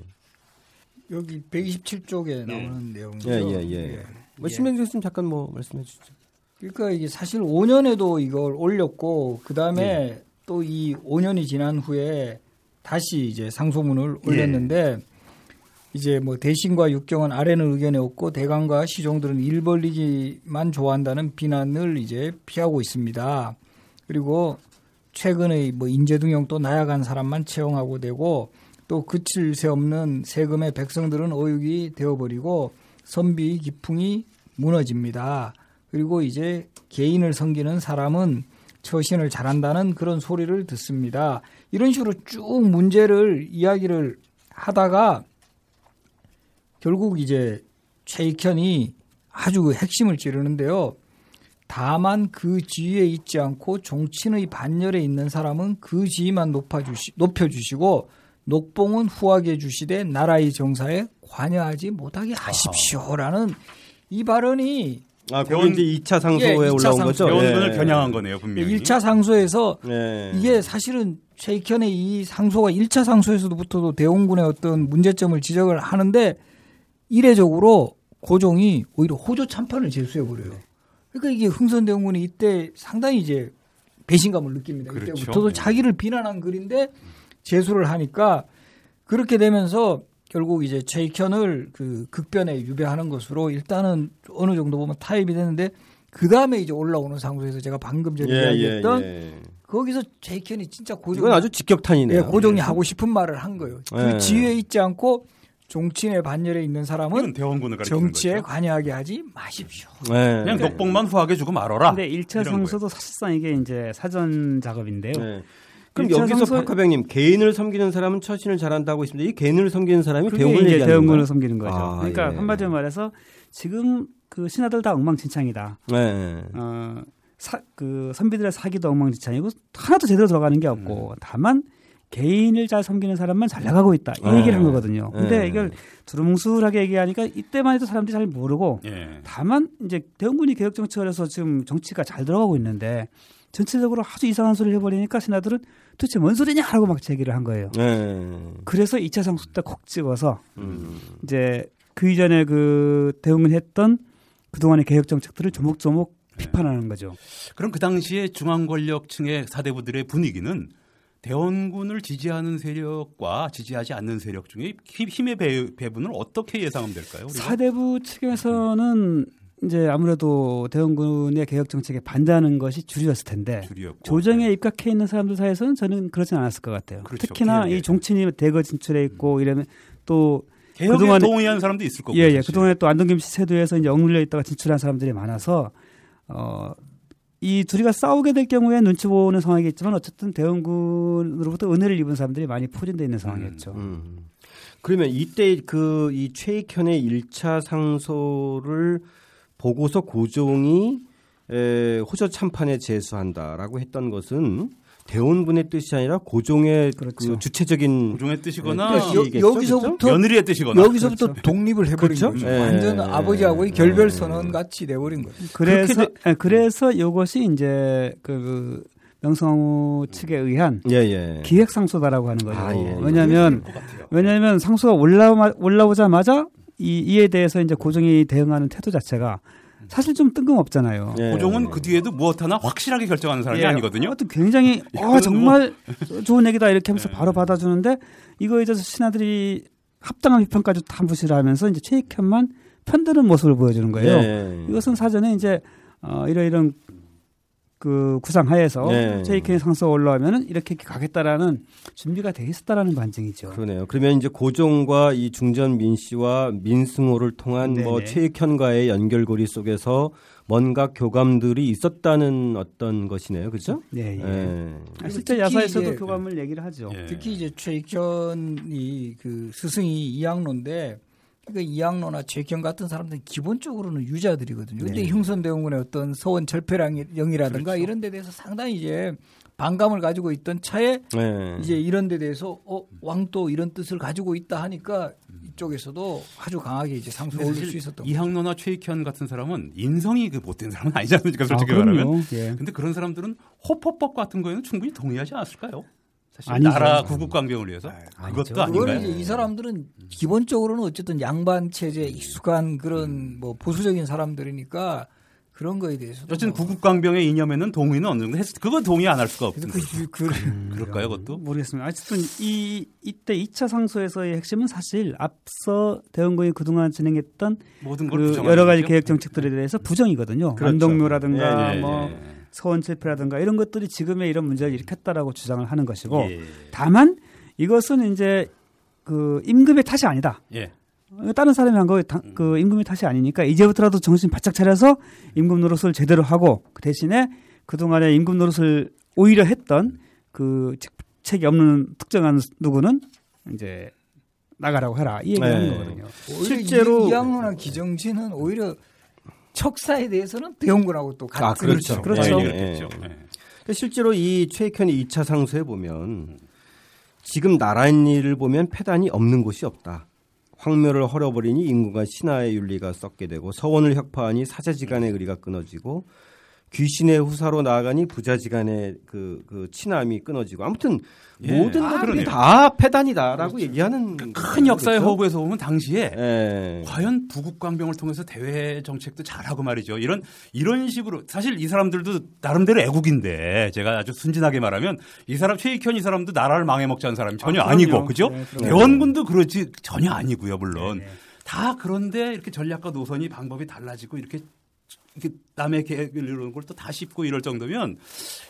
여기 127쪽에 나오는 네. 내용이죠. 예 예 예. 예, 예. 뭐 신명재 교수님 잠깐 뭐 말씀해 주시죠. 그러니까 이게 사실 5년에도 이걸 올렸고 그 다음에 네. 또이 5년이 지난 후에 다시 이제 상소문을 올렸는데. 예. 이제 뭐 대신과 육경은 아래는 의견에 없고 대강과 시종들은 일 벌리기만 좋아한다는 비난을 이제 피하고 있습니다. 그리고 최근의 뭐 인재등용 또 나약한 사람만 채용하고 되고 또 그칠 새 없는 세금의 백성들은 어육이 되어버리고 선비 기풍이 무너집니다. 그리고 이제 개인을 섬기는 사람은 처신을 잘한다는 그런 소리를 듣습니다. 이런 식으로 쭉 문제를 이야기를 하다가 결국 이제 최익현이 아주 그 핵심을 찌르는데요. 다만 그 지위에 있지 않고 종친의 반열에 있는 사람은 그 지위만 높아주시, 높여주시고 녹봉은 후하게 주시되 나라의 정사에 관여하지 못하게 하십시오라는 이 발언이 아, 배원 이제 2차 상소에 예, 2차 올라온 상소. 거죠. 배원군을 예. 겨냥한 거네요, 분명히. 1차 상소에서 예. 이게 사실은 최익현의 이 상소가 1차 상소에서부터도 대원군의 어떤 문제점을 지적을 하는데 이례적으로 고종이 오히려 호조 참판을 제수해 버려요. 그러니까 이게 흥선대원군이 이때 상당히 이제 배신감을 느낍니다. 그렇죠. 이때부터도 네. 자기를 비난한 글인데 제수를 하니까 그렇게 되면서 결국 이제 최익현을 그 극변에 유배하는 것으로 일단은 어느 정도 보면 타입이 되는데 그 다음에 이제 올라오는 상소에서 제가 방금 전에 예, 이야기했던 예, 예. 거기서 최익현이 진짜 고종 이건 아주 직격탄이네요. 예, 고종이 하고 싶은 말을 한 거예요. 그 예. 지위에 있지 않고 종친의 반열에 있는 사람은 정치에 거죠. 관여하게 하지 마십시오. 네. 그냥 녹봉만 후하게 주고 말어라. 근데 1차 상소도 사실상 이게 이제 사전 작업인데요. 네. 그럼 여기서 상소... 박하병님 개인을 섬기는 사람은 처신을 잘한다고 있습니다. 이 개인을 섬기는 사람이 대웅을 얘기하는 대웅군을 섬기는 거죠. 아, 그러니까 예. 한마디로 말해서 지금 그 신하들 다 엉망진창이다. 네. 어, 사, 그 선비들의 사기도 엉망진창이고 하나도 제대로 들어가는 게 없고 음. 다만 개인을 잘 섬기는 사람만 잘 나가고 있다. 이 네. 얘기를 한 거거든요. 근데 네. 이걸 두루뭉술하게 얘기하니까 이때만 해도 사람들이 잘 모르고 네. 다만 이제 대원군이 개혁 정책을 해서 지금 정치가 잘 들어가고 있는데 전체적으로 아주 이상한 소리를 해버리니까 신하들은 도대체 뭔 소리냐 하고 막 제기를 한 거예요. 네. 그래서 2차 상수 때 콕 찍어서 음. 이제 그 이전에 그 대응을 했던 그동안의 개혁 정책들을 조목조목 네. 비판하는 거죠. 그럼 그 당시에 중앙 권력층의 사대부들의 분위기는 대원군을 지지하는 세력과 지지하지 않는 세력 중에 힘의 배, 분을 어떻게 예상하면 될까요? 우리가? 사대부 측에서는 이제 아무래도 대원군의 개혁 정책에 반대하는 것이 주류였을 텐데 주류였고, 조정에 네. 입각해 있는 사람들 사이에서는 저는 그러진 않았을 것 같아요. 그렇죠. 특히나 이 종친이 대거 진출해 있고 음. 이러면 또 개혁에 그동안 동의한 사람도 있을 거고. 예, 예. 그동안에 또 안동김 씨 세도에서 이제 억눌려 있다가 진출한 사람들이 많아서 어, 이 둘이가 싸우게 될 경우에 눈치 보는 상황이겠지만 어쨌든 대원군으로부터 은혜를 입은 사람들이 많이 포진되어 있는 상황이었죠. 음, 음. 그러면 이때 그 이 최익현의 1차 상소를 보고서 고종이 에, 호저 참판에 제수한다라고 했던 것은 대원군의 뜻이 아니라 고종의 그렇죠. 그 주체적인 고종의 뜻이거나 그러니까 여, 기서부터 며느리의 뜻이거나 여기서부터 그렇죠. 독립을 해버린 그렇죠? 거죠. 네. 완전 아버지하고의 네. 결별 선언 같이 돼버린 거예요. 그래서 되, 그래서 이것이 이제 그 명성황후 측에 의한 예, 예. 기획 상소다라고 하는 거죠. 아, 예, 예. 왜냐하면 왜냐하면 상소가 올라 올라오자마자 이 이에 대해서 이제 고종이 대응하는 태도 자체가 사실 좀 뜬금없잖아요. 예. 고종은 그 뒤에도 무엇 하나 확실하게 결정하는 사람이 예. 아니거든요. 하여튼 굉장히 어, 정말 좋은 얘기다 이렇게 하면서 예. 바로 받아주는데 이거에 대해서 신하들이 합당한 비판까지 다 무시를 하면서 이제 최익현만 편드는 모습을 보여주는 거예요. 예. 이것은 사전에 이제 어, 이러이런 그 구상하에서 네. JK 상서 올라오면은 이렇게 가겠다라는 준비가 돼 있었다라는 반증이죠. 그러네요. 그러면 이제 고종과 이 중전 민 씨와 민승호를 통한 네네. 뭐 최익현과의 연결고리 속에서 뭔가 교감들이 있었다는 어떤 것이네요. 그렇죠? 네. 예. 네. 아, 실제 야사에서도 교감을 얘기를 하죠. 예. 특히 이제 최익현이 그 스승이 이양로인데 그러니까 이양로나 최경 같은 사람들은 기본적으로는 유자들이거든요. 근데 네. 흉선대원군의 어떤 서원 절폐령이라든가 그렇죠. 이런 데 대해서 상당히 이제 반감을 가지고 있던 차에 네. 이제 이런 데 대해서 어 왕도 이런 뜻을 가지고 있다 하니까 이쪽에서도 아주 강하게 이제 상소를 올릴 수 있었던 이항로나 최익현 같은 사람은 인성이 그 못된 사람은 아니지 않습니까 솔직히 아, 말하면 예. 근데 그런 사람들은 호포법 같은 거에는 충분히 동의하지 않았을까요? 사실 아니죠. 나라 구국 강병을 위해서 아, 그것도 아닌가요? 이제 이 사람들은 기본적으로는 어쨌든 양반 체제에 익숙한 그런 음. 뭐 보수적인 사람들이니까 그런 거에 대해서 어쨌든 뭐. 구국 강병의 이념에는 동의는 어느 정도 했을 그건 동의 안 할 수가 없죠. 그, 그, 그, 음, 그럴까요, 그것도? 모르겠습니다. 어쨌든 이 이때 2차 상소에서의 핵심은 사실 앞서 대원군이 그동안 진행했던 모든 그 여러 가지 계획 정책들에 대해서 부정이거든요. 그렇죠. 안동묘라든가 예, 예, 뭐 예. 서원 실패라든가 이런 것들이 지금의 이런 문제를 일으켰다라고 주장을 하는 것이고 예. 다만 이것은 이제 그 임금의 탓이 아니다. 예. 다른 사람이 한 거 그 임금의 탓이 아니니까 이제부터라도 정신 바짝 차려서 임금 노릇을 제대로 하고 그 대신에 그동안에 임금 노릇을 오히려 했던 그 책이 없는 특정한 누구는 이제 나가라고 해라 이 얘기를 네. 하는 거거든요. 실제로 이양로나 기정진은 오히려 척사에 대해서는 대원군하고 또 같은 아, 그렇죠. 그렇죠. 예, 예. 예. 실제로 이 최익현이 2차 상소에 보면 지금 나라인 일을 보면 패단이 없는 곳이 없다. 황묘를 헐어버리니 인구가 신하의 윤리가 썩게 되고 서원을 혁파하니 사제지간의 의리가 끊어지고 귀신의 후사로 나아가니 부자지간의 그, 그 친함이 끊어지고 아무튼 예. 모든 아, 것들이 다 패단이다라고 그렇죠. 얘기하는 그큰 역사의 그렇죠? 허구에서 보면 당시에 예. 과연 부국광병을 통해서 대외 정책도 잘하고 말이죠. 이런 이런 식으로 사실 이 사람들도 나름대로 애국인데 제가 아주 순진하게 말하면 이 사람 최익현 이 사람도 나라를 망해먹자는 사람이 전혀 아, 니고 그죠? 네, 대원군도 그렇지 전혀 아니고요 물론. 네, 네. 다 그런데 이렇게 전략과 노선이 방법이 달라지고 이렇게 남의 계획을 이루는 걸 또 다 씹고 이럴 정도면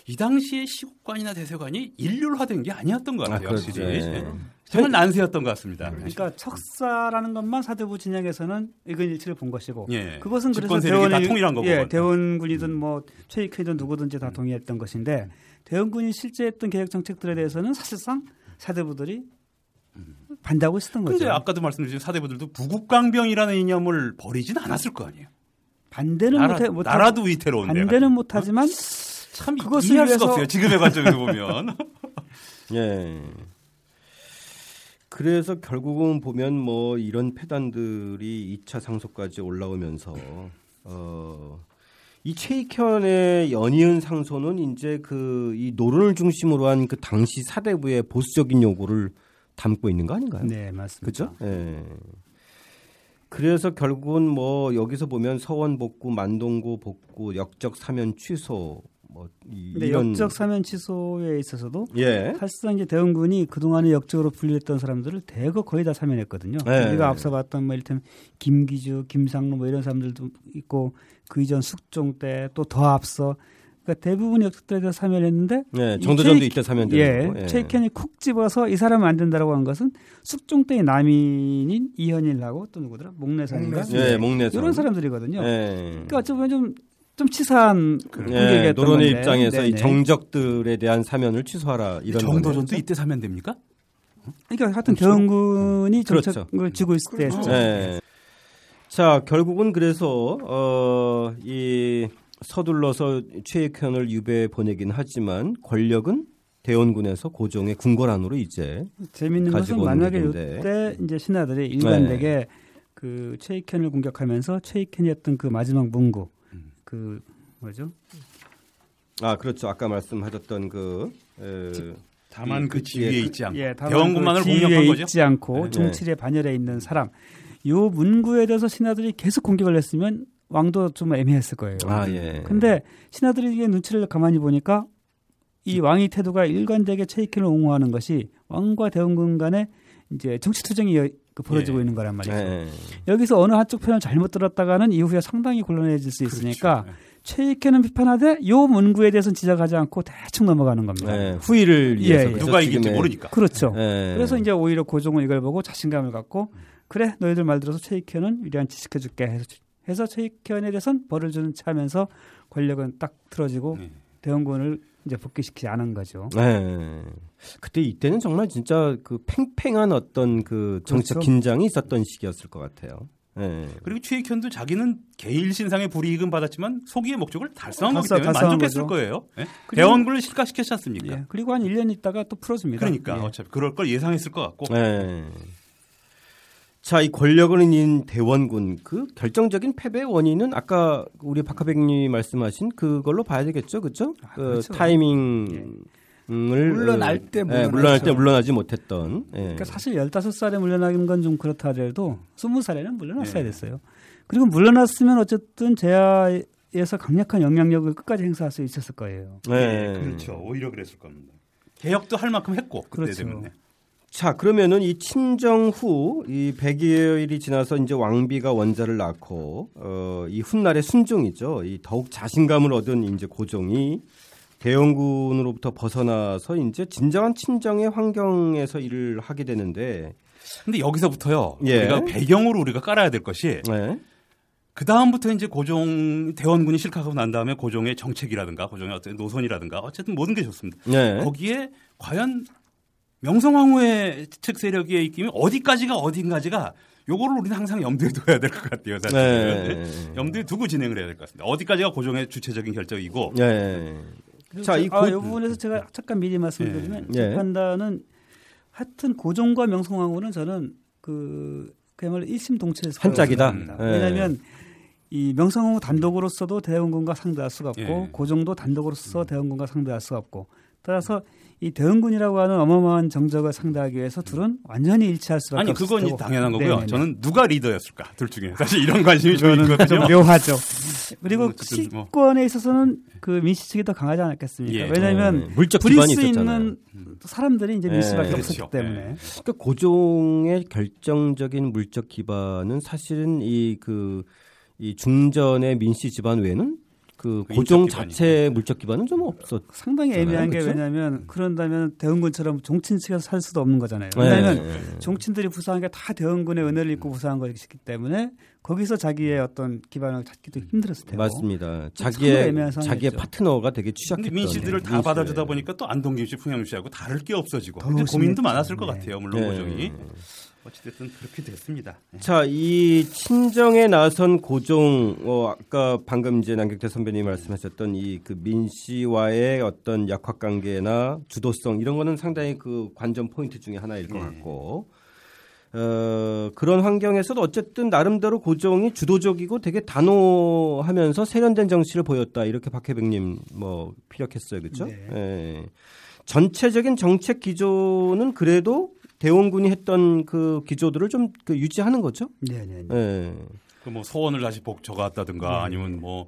이 당시에 시국관이나 대세관이 일률화된 게 아니었던 것 같아요. 아, 확실히. 네. 정말 난세였던 것 같습니다. 그러니까 척사라는 것만 사대부 진영에서는 이건 일치를 본 것이고 예. 그것은 그래서 대원이 통일한 거고 예, 대원군이든 뭐 최익회든 누구든지 다 동의했던 것인데 대원군이 실제 했던 계획 정책들에 대해서는 사실상 사대부들이 반대하고 있었던 거죠. 근데 아까도 말씀드린 렸 사대부들도 부국강병이라는 이념을 버리진 않았을 거 아니에요. 반대는 나라, 못해, 못 나라도 위태로운데 반대는 못하지만 참 그것을 이해할 수가 없어요. 지금의 관점에서 보면. 예. 그래서 결국은 보면 뭐 이런 패단들이 2차 상소까지 올라오면서 어, 이 최익현의 연이은 상소는 이제 그 이 노론을 중심으로 한 그 당시 사대부의 보수적인 요구를 담고 있는 거 아닌가요? 네, 맞습니다. 그죠? 예. 그래서 결국은 뭐 여기서 보면 서원 복구, 만동구 복구, 역적 사면 취소 뭐 이, 런 역적 사면 취소에 있어서도 예. 사실상 이제 대원군이 그동안에 역적으로 분류했던 사람들을 대거 거의 다 사면했거든요. 예. 우리가 앞서 봤던 뭐 이를테면 김기주, 김상로 뭐 이런 사람들도 있고 그 이전 숙종 때 또 더 앞서 그러니까 대부분 역적들에 대해서 사면했는데 네, 정도전도 이때 사면되고 예, 예. 최익현이 쿡 집어서 이 사람은 안 된다라고 한 것은 숙종 때의 남인인 이현일하고 또 누구더라 목내선인가 예, 목내선 이런 사람들이거든요. 예. 그러니까 어찌 보면 좀좀 치사한 예, 노론의 건데. 입장에서 네네. 이 정적들에 대한 사면을 취소하라 이런 정도전도 이때 사면됩니까? 그러니까 하여튼 대원군이 그렇죠. 정책을 그렇죠. 쥐고 있을 때 했죠. 네. 자 결국은 그래서 어 이 서둘러서 최익현을 유배에 보내긴 하지만 권력은 대원군에서 고종의 궁궐안으로 이제 재밌는 것은 만약에 이때 이제 신하들이 일관되게 네. 그 최익현을 공격하면서 최익현이었던 그 마지막 문구 음. 그 뭐죠? 아 그렇죠. 아까 말씀하셨던 그 에, 다만 그 지위에 그, 있지 않고 예, 대원군만을 그 공격한 거죠. 있지 않고 네. 종칠에 반열에 있는 사람. 요 문구에 대해서 신하들이 계속 공격을 했으면 왕도 좀 애매했을 거예요. 아, 예. 근데 신하들에게 눈치를 가만히 보니까 이 왕의 태도가 일관되게 최익현을 옹호하는 것이 왕과 대원군 간에 이제 정치 투쟁이 그 벌어지고 예. 있는 거란 말이죠. 예. 여기서 어느 한쪽 편을 잘못 들었다가는 이후에 상당히 곤란해질 수 그렇죠. 있으니까 그렇죠. 최익현은 비판하되 요 문구에 대해서는 지적하지 않고 대충 넘어가는 겁니다. 예. 후위를 예, 위해서 예. 누가 이길지 모르니까. 그렇죠. 예. 그래서 이제 오히려 고종은 이걸 보고 자신감을 갖고 그래 너희들 말 들어서 최익현은 유리한 지식해줄게 해서 해서 최익현에 대해서는 벌을 주는 차면서 권력은 딱 틀어지고 네. 대원군을 이제 복귀시키지 않은 거죠. 네. 그때 이때는 정말 진짜 그 팽팽한 어떤 그 정치적 그렇죠. 긴장이 있었던 시기였을 것 같아요. 네. 그리고 최익현도 자기는 개일 신상의 불이익은 받았지만 소기의 목적을 달성한 거기 때문에 만족했을 거죠. 거예요. 네? 대원군을 실각시켰지 않습니까? 예. 그리고 한 1년 있다가 또 풀어줍니다. 그러니까 예. 어차피 그럴 걸 예상했을 것 같고. 네. 자, 이 권력을 잇는 대원군 그 결정적인 패배 원인은 아까 우리 박하백님이 말씀하신 그걸로 봐야 되겠죠, 그렇죠? 아, 그 그렇죠. 타이밍 을 물러날 때 예, 물러날 때 물러나지 못했던. 예. 그러니까 사실 15살에 물러나는 건 좀 그렇다 하더라도 20살에는 물러났어야 예. 됐어요. 그리고 물러났으면 어쨌든 제야에서 강력한 영향력을 끝까지 행사할 수 있었을 거예요. 네. 그렇죠. 오히려 그랬을 겁니다. 개혁도 할 만큼 했고 그때 그렇죠. 때문에. 자, 그러면은 이 친정 후 이 100여일이 지나서 이제 왕비가 원자를 낳고 어, 이 훗날의 순종이죠. 이 더욱 자신감을 얻은 이제 고종이 대원군으로부터 벗어나서 이제 진정한 친정의 환경에서 일을 하게 되는데 근데 여기서부터요. 예. 우리가 배경으로 우리가 깔아야 될 것이 네. 그 다음부터 이제 고종 대원군이 실각하고 난 다음에 고종의 정책이라든가 고종의 어떤 노선이라든가 어쨌든 모든 게 좋습니다. 네. 거기에 과연 명성황후의 측 세력의 입김이 어디까지가 어딘가지가 요거를 우리는 항상 염두에 둬야 될 것 같아요. 사실 네. 염두에 두고 진행을 해야 될 것 같습니다. 어디까지가 고종의 주체적인 결정이고. 네. 자, 이, 고... 아, 이 부분에서 제가 잠깐 미리 말씀드리면 네. 이 판단은 하여튼 고종과 명성황후는 저는 그 그야말로 일심동체에서 한 짝이다. 네. 왜냐하면 이 명성황후 단독으로서도 대원군과 상대할 수가 없고 예. 고종도 단독으로서 음. 대원군과 상대할 수가 없고 따라서 이 대원군이라고 하는 어마어마한 정적을 상대하기 위해서 둘은 완전히 일치할 수밖에 아니 그건 당연한 거고요. 네네네. 저는 누가 리더였을까 둘 중에 사실 이런 관심이 저는 좀 묘하죠. 그리고 시권에 뭐. 있어서는 그 민씨 측이 더 강하지 않았겠습니까? 예. 왜냐하면 어, 물적 부릴 수 있는 사람들이 이제 민씨밖에 예. 없었기 그렇죠. 때문에. 예. 그러니까 고종의 결정적인 물적 기반은 사실은 이 그이 그, 중전의 민씨 집안 외에는 그, 그 고종 자체 물적 기반은 좀 없었. 상당히 애매한 게 그렇죠? 왜냐하면 그런다면 대원군처럼 종친 측에서 살 수도 없는 거잖아요. 왜냐하면 네, 네, 네. 종친들이 부사한 게 다 대원군의 은혜를 입고 부사한 것이기 때문에 거기서 자기의 어떤 기반을 찾기도 힘들었을 테고. 맞습니다. 자기의 자기의 파트너가 되게 취약했던. 민씨들을 다 받아주다 보니까 또 안동김 씨, 풍양주 씨하고 다를 게 없어지고 고민도 많았을 것 같아요. 물론 네. 고종이. 어찌됐든 그렇게 됐습니다. 네. 자, 이 친정에 나선 고종, 어, 아까 방금 이제 남경태 선배님 말씀하셨던 이 그 민 씨와의 어떤 약학 관계나 주도성 이런 거는 상당히 그 관전 포인트 중에 하나일 것 네. 같고, 어, 그런 환경에서도 어쨌든 나름대로 고종이 주도적이고 되게 단호하면서 세련된 정치를 보였다. 이렇게 박혜백님 뭐 피력했어요. 그렇죠? 네. 예. 전체적인 정책 기조는 그래도 대원군이 했던 그 기조들을 좀 그 유지하는 거죠. 네, 네. 네. 그뭐 소원을 다시 복 적어왔다든가 네. 아니면 뭐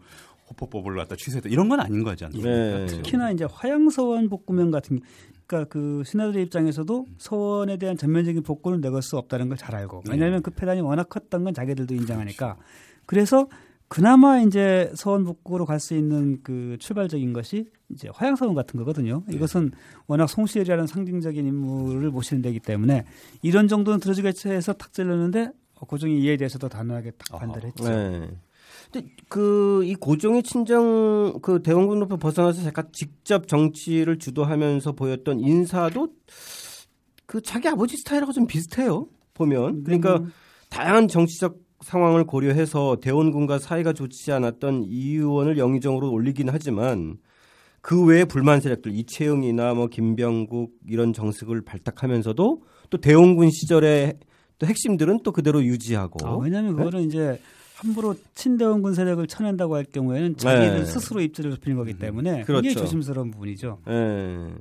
호포법을 갖다 취소했다 이런 건 아닌 거지 않습니까? 네. 특히나 이제 화양서원 복구명 같은 그러니까 그 신하들 입장에서도 서원에 대한 전면적인 복구를 내걸 수 없다는 걸 잘 알고 네. 왜냐하면 그 폐단이 워낙 컸던 건 자기들도 인정하니까 그렇죠. 그래서 그나마 이제 서원 북구로 갈 수 있는 그 출발적인 것이 이제 화양서원 같은 거거든요. 네. 이것은 워낙 송시열이라는 상징적인 인물을 모시는 데기 때문에 이런 정도는 들어주겠지 해서 탁 찔렀는데 고종이 이에 대해서도 단호하게 딱 반대를 했죠. 네. 근데 그 이 고종의 친정 그 대원군 높에 벗어나서 제가 직접 정치를 주도하면서 보였던 인사도 그 자기 아버지 스타일하고 좀 비슷해요. 보면 그러니까 음. 다양한 정치적 상황을 고려해서 대원군과 사이가 좋지 않았던 이 의원을 영의정으로 올리긴 하지만 그 외에 불만 세력들 이채영이나 뭐 김병국 이런 정책을 발탁하면서도 또 대원군 시절의 또 핵심들은 또 그대로 유지하고 아, 왜냐하면 네? 그거는 이제 함부로 친대원군 세력을 쳐낸다고 할 경우에는 자기를 네. 스스로 입지를 좁히는 거기 때문에 그렇죠. 굉장히 조심스러운 부분이죠. 네.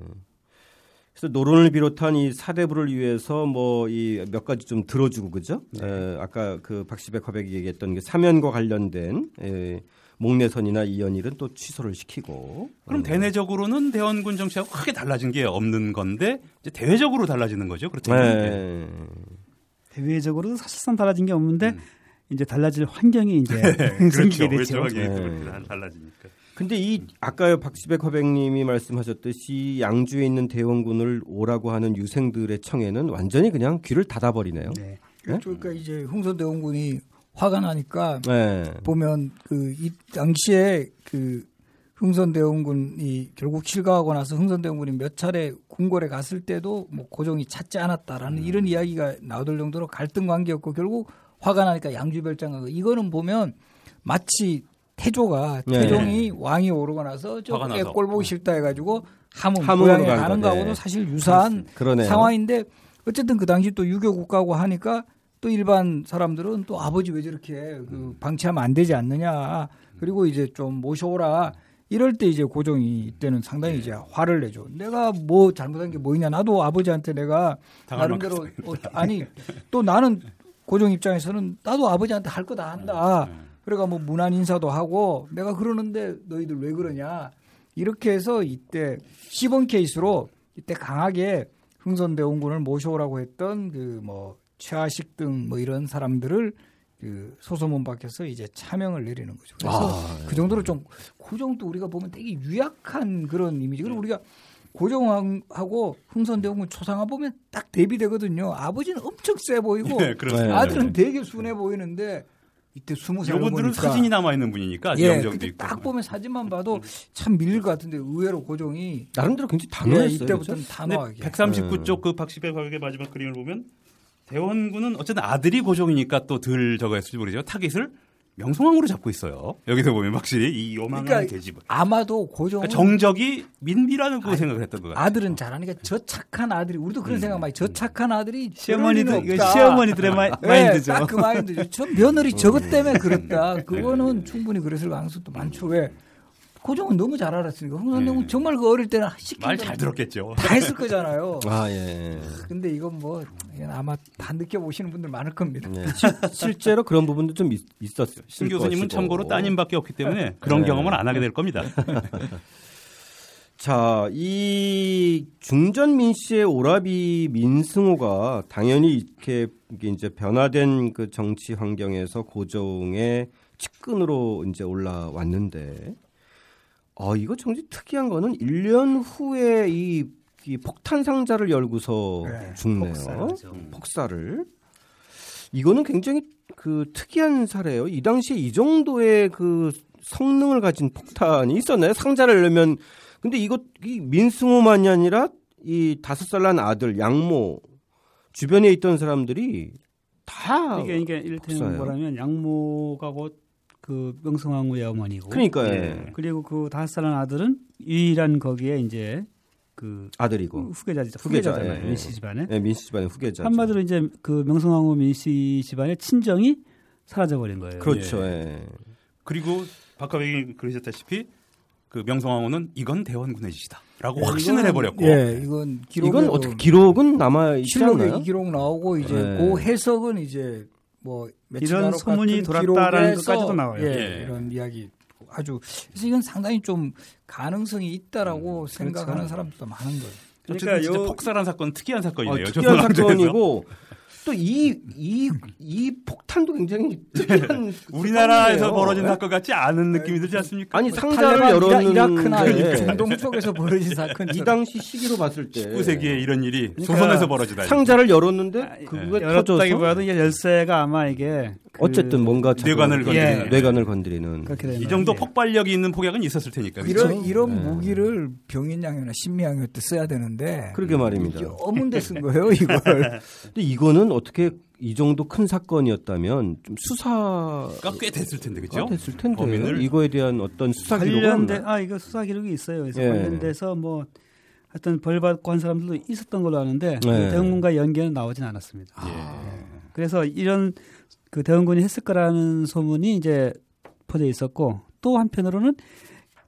그래서 노론을 비롯한 이 사대부를 위해서 뭐 이 몇 가지 좀 들어주고 그죠? 네. 에, 아까 그 박시백 화백이 얘기했던 게 사면과 관련된 에, 목내선이나 이연일은 또 취소를 시키고. 그럼 음. 대내적으로는 대원군 정치하고 크게 달라진 게 없는 건데 이제 대외적으로 달라지는 거죠. 그렇죠. 네. 대외적으로는 사실상 달라진 게 없는데 음. 이제 달라질 환경이 이제 네, 생기게 그렇죠. 되죠. 네. 달라지니까. 근데 이 아까 박시백 화백님이 말씀하셨듯이 양주에 있는 대원군을 오라고 하는 유생들의 청에는 완전히 그냥 귀를 닫아버리네요. 네. 네? 그러니까 이제 흥선 대원군이 화가 나니까 네. 보면 그 이 당시에 그 흥선 대원군이 결국 실가하고 나서 흥선 대원군이 몇 차례 궁궐에 갔을 때도 뭐 고종이 찾지 않았다라는 음. 이런 이야기가 나오들 정도로 갈등 관계였고 결국 화가 나니까 양주 별장하고 이거는 보면 마치 태조가 네. 태종이 왕이 오르고 나서 저게 꼴 보기 싫다 해가지고 함흥 고향에 가는 거하고도 네. 사실 유사한 그러네요. 상황인데 어쨌든 그 당시 또 유교 국가고 하니까 또 일반 사람들은 또 아버지 왜 저렇게 그 방치하면 안 되지 않느냐. 그리고 이제 좀 모셔오라. 이럴 때 이제 고종이 이때는 상당히 이제 화를 내죠. 내가 뭐 잘못한 게 뭐있냐. 나도 아버지한테 내가 나름대로 어, 아니 또 나는 고종 입장에서는 나도 아버지한테 할 거 다 한다. 네. 그래가 뭐 문안 인사도 하고 내가 그러는데 너희들 왜 그러냐 이렇게 해서 이때 시범 케이스로 이때 강하게 흥선대 원군을 모셔오라고 했던 그 뭐 최하식 등 뭐 이런 사람들을 그 소소문 밖에서 이제 차명을 내리는 거죠. 그래서 아, 그 정도로 좀그 정도 우리가 보면 되게 유약한 그런 이미지. 그리고 우리가 고종하고 흥선대원군 초상화 보면 딱 대비되거든요. 아버지는 엄청 세 보이고 네, 아들은 되게 순해 보이는데 이때 스무 살 요분들은 사진이 남아 있는 분이니까 예, 있고. 딱 보면 사진만 봐도 참 밀릴 것 같은데 의외로 고종이 나름대로 굉장히 단호했어요. 예, 이때부터는 단호하게. 139쪽 그 박시백 화백의 마지막 그림을 보면 대원군은 어쨌든 아들이 고종이니까 또 덜 저거 했을지 모르죠. 타깃을 명성황후로 잡고 있어요. 여기서 보면 확실히 이 요망한 그러니까 계집. 아마도 고종 그러니까 정적이 민비라는 그 생각을 했던 것 같아요. 아들은 잘하니까 저 착한 아들이 우리도 그런 음. 생각 많이 저 착한 아들이 시어머니들 시어머니들의 마, 네, 마인드죠. 딱 그 마인드죠. 저 며느리 저것 때문에 그랬다. 그거는 충분히 그랬을 가능성도 많죠. 왜? 고종은 너무 잘 알았으니까 홍선동은 네. 정말 그 어릴 때는 말잘 들었겠죠. 다 했을 거잖아요. 아 예. 근데 이건 뭐 이건 아마 다 느껴보시는 분들 많을 겁니다. 네. 실제로 그런 부분도 좀 있, 었어요 신 교수님은 참고로 따님밖에 없기 때문에 그런 네. 경험을 안 하게 될 겁니다. 자, 이 중전 민 씨의 오라비 민승호가 당연히 이렇게 이제 변화된 그 정치 환경에서 고종의 측근으로 이제 올라왔는데 어, 이거 정말 특이한 거는 1년 후에 이, 이 폭탄 상자를 열고서 네, 죽네요. 폭사죠. 폭사를. 이거는 굉장히 그 특이한 사례예요. 이 당시에 이 정도의 그 성능을 가진 폭탄이 있었나요? 상자를 열면 근데 이거 이 민승호만이 아니라 이 다섯 살 난 아들 양모 주변에 있던 사람들이 다 이게 이게 이를테면 뭐라면 양모가 곧 그 명성황후의 어머니고. 그러니까 예. 그리고 그 다섯 살난 아들은 유일한 거기에 이제 그 아들이고 후계자죠. 후계자, 후계자잖아요. 예. 민씨 집안에. 예, 민씨 집안의 후계자. 한마디로 이제 그 명성황후 민씨 집안의 친정이 사라져 버린 거예요. 그렇죠. 예. 예. 그리고 박하백이 그러셨다시피 그 명성황후는 이건 대원군의 짓이다라고 예, 확신을 해버렸고. 예, 이건 기록 이건 어떻게 기록은 남아 있지 않나요? 기록 나오고 이제 예. 그 해석은 이제 뭐 이런 소문이 돌았다라는 것까지도 나와요. 예, 예. 이런 이야기 아주 그래서 이건 상당히 좀 가능성이 있다라고 음, 생각하는 그렇죠. 사람들도 많은 거예요. 그러니까 요 폭살한 사건 특이한 사건이네요. 어, 특이한 사건이고 또이이이 이 폭탄도 굉장히 우리나라에서 벌어진 사건 같지 않은 느낌이 들지 않습니까? 아니 상자를 열었는데 이라크나 중동 쪽에서 벌어진 사건 이 당시 시기로 봤을 때 19세기에 이런 일이 그러니까 조선에서 벌어지다. 상자를 열었는데 그게 네. 터져서 열쇠가 아마 이게 그 어쨌든 뭔가 뇌관을 건드리는 예. 뇌관을 건드리는 이 정도 폭발력이 있는 폭약은 있었을 테니까 이런 그렇죠? 이런 네. 무기를 병인양요나 신미양요 때 써야 되는데 그러게 말입니다. 어문데 쓴 거예요 이걸. 근데 이거는 어떻게 이 정도 큰 사건이었다면 좀 수사가 꽤 됐을 텐데 그죠? 됐을 텐데 범인을 이거에 대한 어떤 수사 기록은 아 이거 수사 기록이 있어요. 그래서 예. 관련돼서 뭐 하여튼 벌 받고 한 사람들도 있었던 걸로 아는데 그 예. 대원군과 연계는 나오진 않았습니다. 아. 예. 그래서 이런 그 대원군이 했을 거라는 소문이 이제 퍼져 있었고 또 한편으로는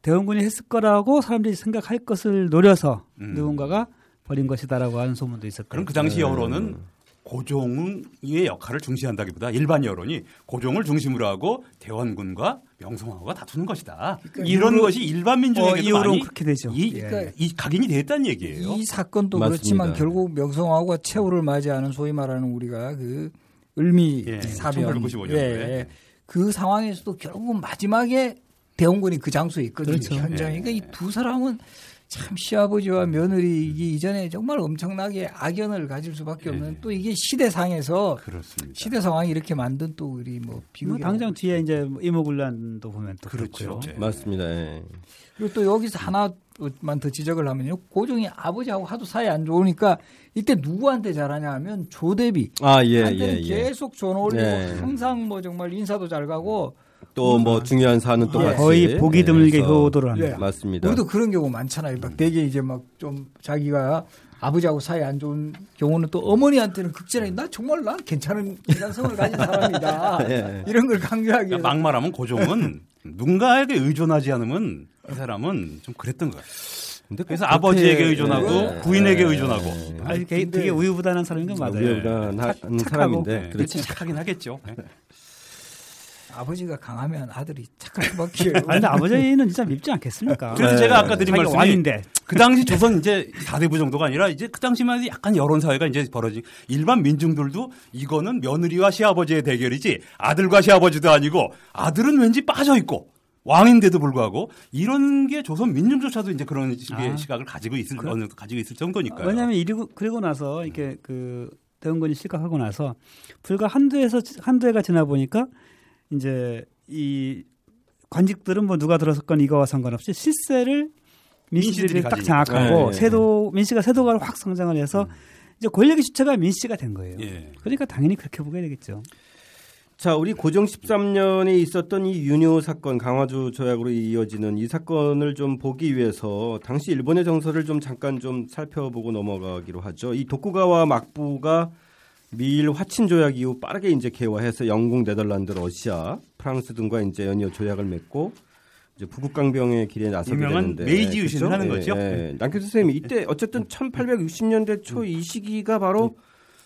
대원군이 했을 거라고 사람들이 생각할 것을 노려서 음. 누군가가 버린 것이다라고 하는 소문도 있었고 그럼 그 당시 여론은 음. 고종의 역할을 중시한다기보다 일반 여론이 고종을 중심으로 하고 대원군과 명성황후가 다투는 것이다. 그러니까 이런 이후로, 것이 일반 민중에게 어, 이후로 그렇게 되죠. 이, 그러니까 이 각인이 됐다는 얘기예요. 이 사건도 맞습니다. 그렇지만 결국 명성황후가 최후를 맞이하는 소위 말하는 우리가 그 을미 예, 사변 예, 예. 그 상황에서도 결국 마지막에 대원군이 그 장소에 있거든요. 그렇죠. 현장에. 그러니까 이 두 사람은 참 시아버지와 며느리 이게 이전에 정말 엄청나게 악연을 가질 수밖에 없는 네. 또 이게 시대상에서 그렇습니다. 시대 상황이 이렇게 만든 또 우리 뭐 비극 뭐 당장 뒤에 이제 이모군란도 보면 또 그렇죠. 네. 맞습니다. 네. 그리고 또 여기서 하나 만더 지적을 하면요. 고종이 아버지하고 하도 사이 안 좋으니까 이때 누구한테 잘하냐 하면 조대비. 아, 예, 예, 예. 계속 전화 올리고 예. 항상 뭐 정말 인사도 잘 가고 또뭐 음. 중요한 사안은 또 예. 거의 보기 드물게 효도를 합니다. 네. 맞습니다. 우리도 그런 경우 많잖아요. 막 되게 이제 막 좀 자기가 아버지하고 사이 안 좋은 경우는 또 어머니한테는 극진하게 나 정말 난 괜찮은 인간성을 가진 사람이다. 예. 이런 걸 강조하기 그러니까 막말하면 고종은 누군가에게 의존하지 않으면 이 사람은 좀 그랬던 거예요. 근데 그래서 아버지에게 의존하고 네. 부인에게 의존하고. 네. 아니, 되게, 되게 우유부단한 사람인 건 맞아요. 우유부단한 사람인데. 그렇지 착하긴 하겠죠. 네. 아버지가 강하면 아들이 착할 수밖에. 아니, 근데 아버지는 진짜 밉지 않겠습니까? 그래서 네. 제가 아까 드린 말씀이 왕인데. 그 당시 조선 이제 사대부 정도가 아니라 이제 그 당시만 해도 약간 여론 사회가 이제 벌어진 일반 민중들도 이거는 며느리와 시아버지의 대결이지 아들과 시아버지도 아니고 아들은 왠지 빠져 있고 왕인데도 불구하고 이런 게 조선 민중조차도 이제 그런 식의 아. 시각을 가지고 있을 그, 어느 가지고 있을 정도니까요. 왜냐하면 이리고 그리고 나서 이렇게 그 대원군이 실각하고 나서 불과 한두 해서 한두 해가 지나 보니까 이제 이 관직들은 뭐 누가 들어섰건 이거와 상관없이 실세를 민씨들이 딱 장악하고 네, 세도 민씨가 세도가를 확 성장을 해서 음. 이제 권력의 주체가 민씨가 된 거예요. 예. 그러니까 당연히 그렇게 보게 되겠죠. 자, 우리 고정 13년에 있었던 이 윤효 사건, 강화주 조약으로 이어지는 이 사건을 좀 보기 위해서 당시 일본의 정서를 좀 잠깐 좀 살펴보고 넘어가기로 하죠. 이 도쿠가와 막부가 미일 화친 조약 이후 빠르게 이제 개화해서 영국, 네덜란드, 러시아, 프랑스 등과 이제 연이어 조약을 맺고 이제 부국강병의 길에 나서게 되는데 메이지 유신을 그렇죠? 하는 거죠. 예, 예. 남규 선생님이 이때 어쨌든 1860년대 초 이 시기가 바로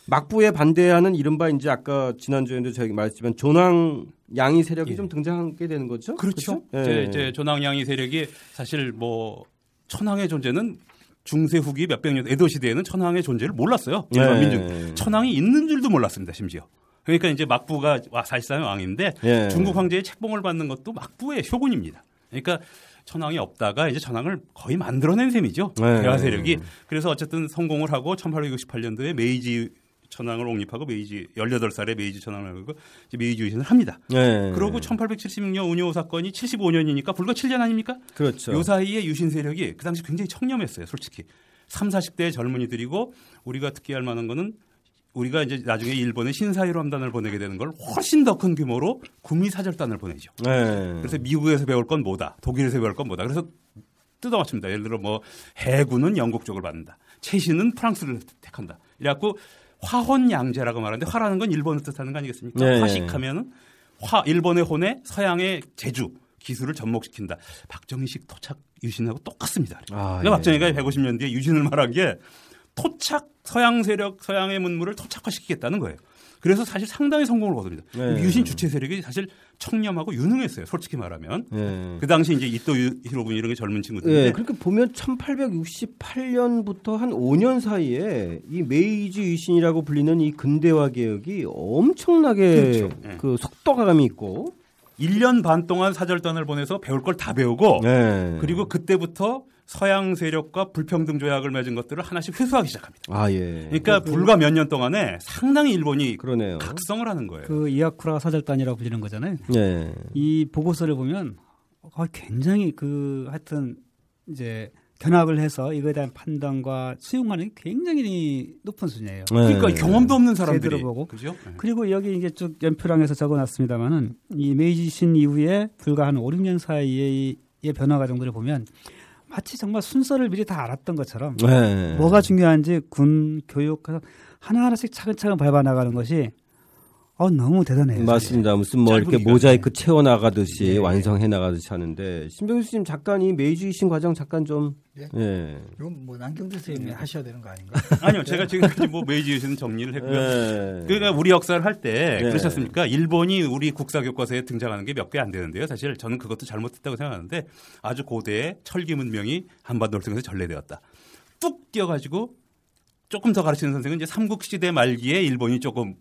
막부에 반대하는 이른바 이제 아까 지난주에도 저희 말했지만 조낭 양이 세력이 예. 좀 등장하게 되는 거죠. 그렇죠. 그렇죠? 예. 이제, 이제 조낭 양이 세력이 사실 뭐 천황의 존재는 중세 후기 몇백 년 에도 시대에는 천황의 존재를 몰랐어요. 네. 민족 천황이 있는 줄도 몰랐습니다. 심지어. 그러니까 이제 막부가 사실상 왕인데 네. 중국 황제의 책봉을 받는 것도 막부의 쇼군입니다. 그러니까 천황이 없다가 이제 천황을 거의 만들어낸 셈이죠. 네. 대화 세력이. 그래서 어쨌든 성공을 하고 1868년도에 메이지 천황을 옹립하고 메이지 18살에 메이지 천황을 하고 메이지 유신을 합니다. 네. 그러고 1876년 운요 사건이 75년이니까 불과 7년 아닙니까? 그렇죠. 요 사이에 유신 세력이 그 당시 굉장히 청렴했어요, 솔직히. 3, 40대의 젊은이들이고 우리가 특기할 만한 거는 우리가 이제 나중에 일본에 신사유람단을 보내게 되는 걸 훨씬 더 큰 규모로 구미 사절단을 보내죠. 네. 그래서 미국에서 배울 건 뭐다, 독일에서 배울 건 뭐다. 그래서 뜯어맞춥니다. 예를 들어 뭐 해군은 영국 쪽을 받는다, 최신은 프랑스를 택한다. 이래갖고 화혼양제라고 말하는데 화라는 건 일본을 뜻하는 거 아니겠습니까? 네. 화식하면은 화 일본의 혼에 서양의 제주 기술을 접목시킨다. 박정희식 토착 유신하고 똑같습니다. 아, 그러니까 예. 박정희가 150년 뒤에 유신을 말한 게 토착 서양 세력 서양의 문물을 토착화시키겠다는 거예요. 그래서 사실 상당히 성공을 거둡니다. 네. 유신 주체 세력이 사실 청렴하고 유능했어요. 솔직히 말하면. 네. 그 당시 이제 이토 히로부니 이런 게 젊은 친구들인데. 네. 그렇게 보면 1868년부터 한 5년 사이에 이 메이지 유신이라고 불리는 이 근대화 개혁이 엄청나게 그렇죠. 네. 그 속도감이 있고 1년 반 동안 사절단을 보내서 배울 걸 다 배우고 네. 그리고 그때부터 서양 세력과 불평등 조약을 맺은 것들을 하나씩 회수하기 시작합니다. 아 예. 그러니까 그, 불과 몇 년 동안에 상당히 일본이 그러네요. 각성을 하는 거예요. 그 이아쿠라 사절단이라고 불리는 거잖아요. 예. 이 보고서를 보면 어, 굉장히 그 하여튼 이제 견학을 해서 이거에 대한 판단과 수용하는 게 굉장히 높은 수준이에요. 네. 그러니까 경험도 없는 사람들이 보고 그죠? 네. 그리고 여기 이제 쭉 연표랑에서 적어놨습니다만은 이 메이지 신 이후에 불과 한 5, 6년 사이의 변화 과정들을 보면 마치 정말 순서를 미리 다 알았던 것처럼 네. 뭐가 중요한지 군 교육 하나하나씩 차근차근 밟아 나가는 것이 어, 너무 대단해요. 맞습니다. 무슨 뭐 이렇게 모자이크 네. 채워 나가듯이 네. 완성해 나가듯이 하는데 신병수 씨님 잠깐 이 메이주이신 과정 잠깐 좀 예. 예. 이건 뭐 남경재 선생님이 네. 하셔야 되는 거 아닌가? 아니요, 제가 지금까지 뭐 메이지유신 정리를 했고요. 예. 그러니까 우리 역사를 할때 예. 그러셨습니까? 일본이 우리 국사 교과서에 등장하는 게 몇 개 안 되는데요. 사실 저는 그것도 잘못했다고 생각하는데 아주 고대의 철기 문명이 한반도를 통해서 전래되었다. 뚝 뛰어가지고 조금 더 가르치는 선생은 이제 삼국 시대 말기에 일본이 조금